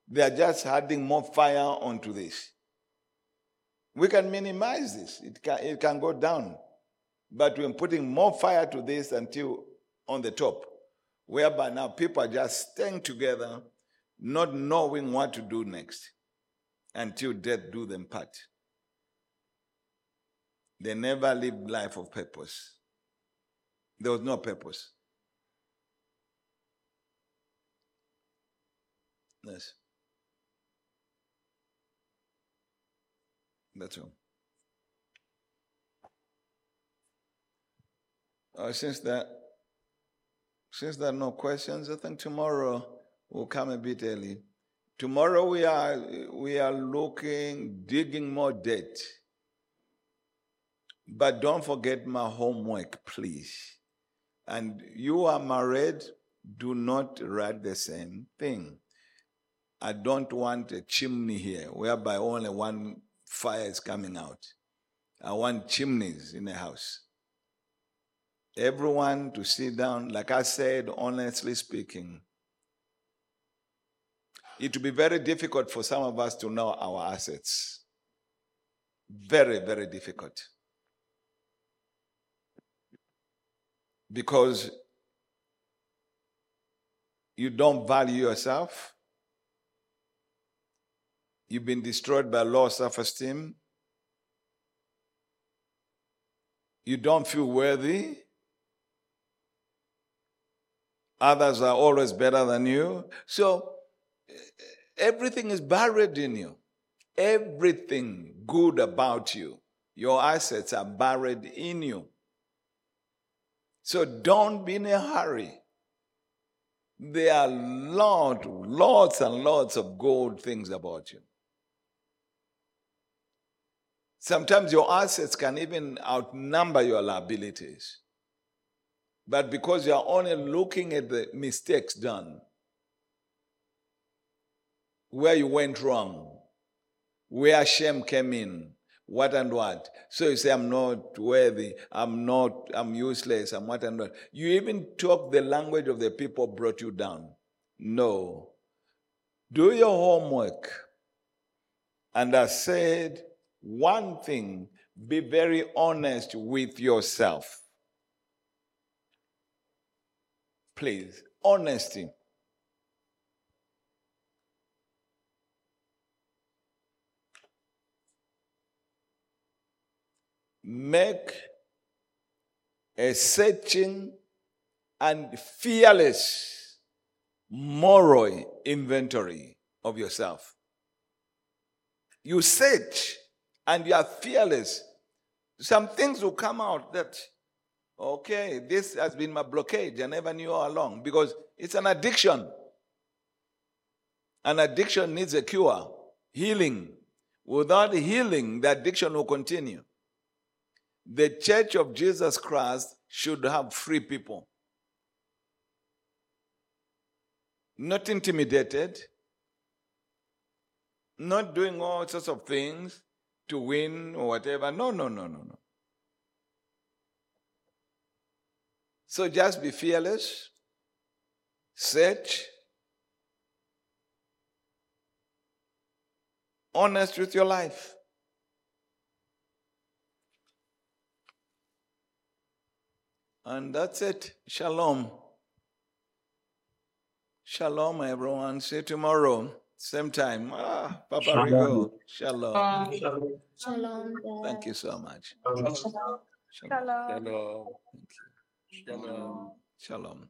they are just adding more fire onto this. We can minimize this, it can, it can go down, but we're putting more fire to this until on the top, whereby now people are just staying together, not knowing what to do next until death do them part. They never lived life of purpose. There was no purpose. Yes. That's all. Uh, since that, since there are no questions, I think tomorrow we'll come a bit early. Tomorrow we are we are looking, digging more debt. But don't forget my homework, please. And you are married, do not write the same thing. I don't want a chimney here whereby only one fire is coming out. I want chimneys in the house. Everyone to sit down, like I said, honestly speaking, it will be very difficult for some of us to know our assets. Very, very difficult. Because you don't value yourself. You've been destroyed by low self esteem. You don't feel worthy. Others are always better than you. So everything is buried in you. Everything good about you, your assets are buried in you. So don't be in a hurry. There are lot, lots and lots of good things about you. Sometimes your assets can even outnumber your liabilities. But because you're only looking at the mistakes done, where you went wrong, where shame came in, what and what. So you say, I'm not worthy, I'm not, I'm useless, I'm what and what. You even talk the language of the people brought you down. No. Do your homework. And I said, one thing, be very honest with yourself. Please, honesty. Make a searching and fearless moral inventory of yourself. You search and you are fearless. Some things will come out that, okay, this has been my blockage. I never knew all along because it's an addiction. An addiction needs a cure, healing. Without healing, the addiction will continue. The church of Jesus Christ should have free people. Not intimidated, not doing all sorts of things to win or whatever. No, no, no, no, no. So just be fearless, search, honest with your life. And that's it. Shalom. Shalom, everyone. See you tomorrow. Same time. Ah, Papa Shalom. Rigo. Shalom. Shalom. Shalom. Thank you so much. Shalom. Shalom. Shalom. Shalom. Shalom. Shalom.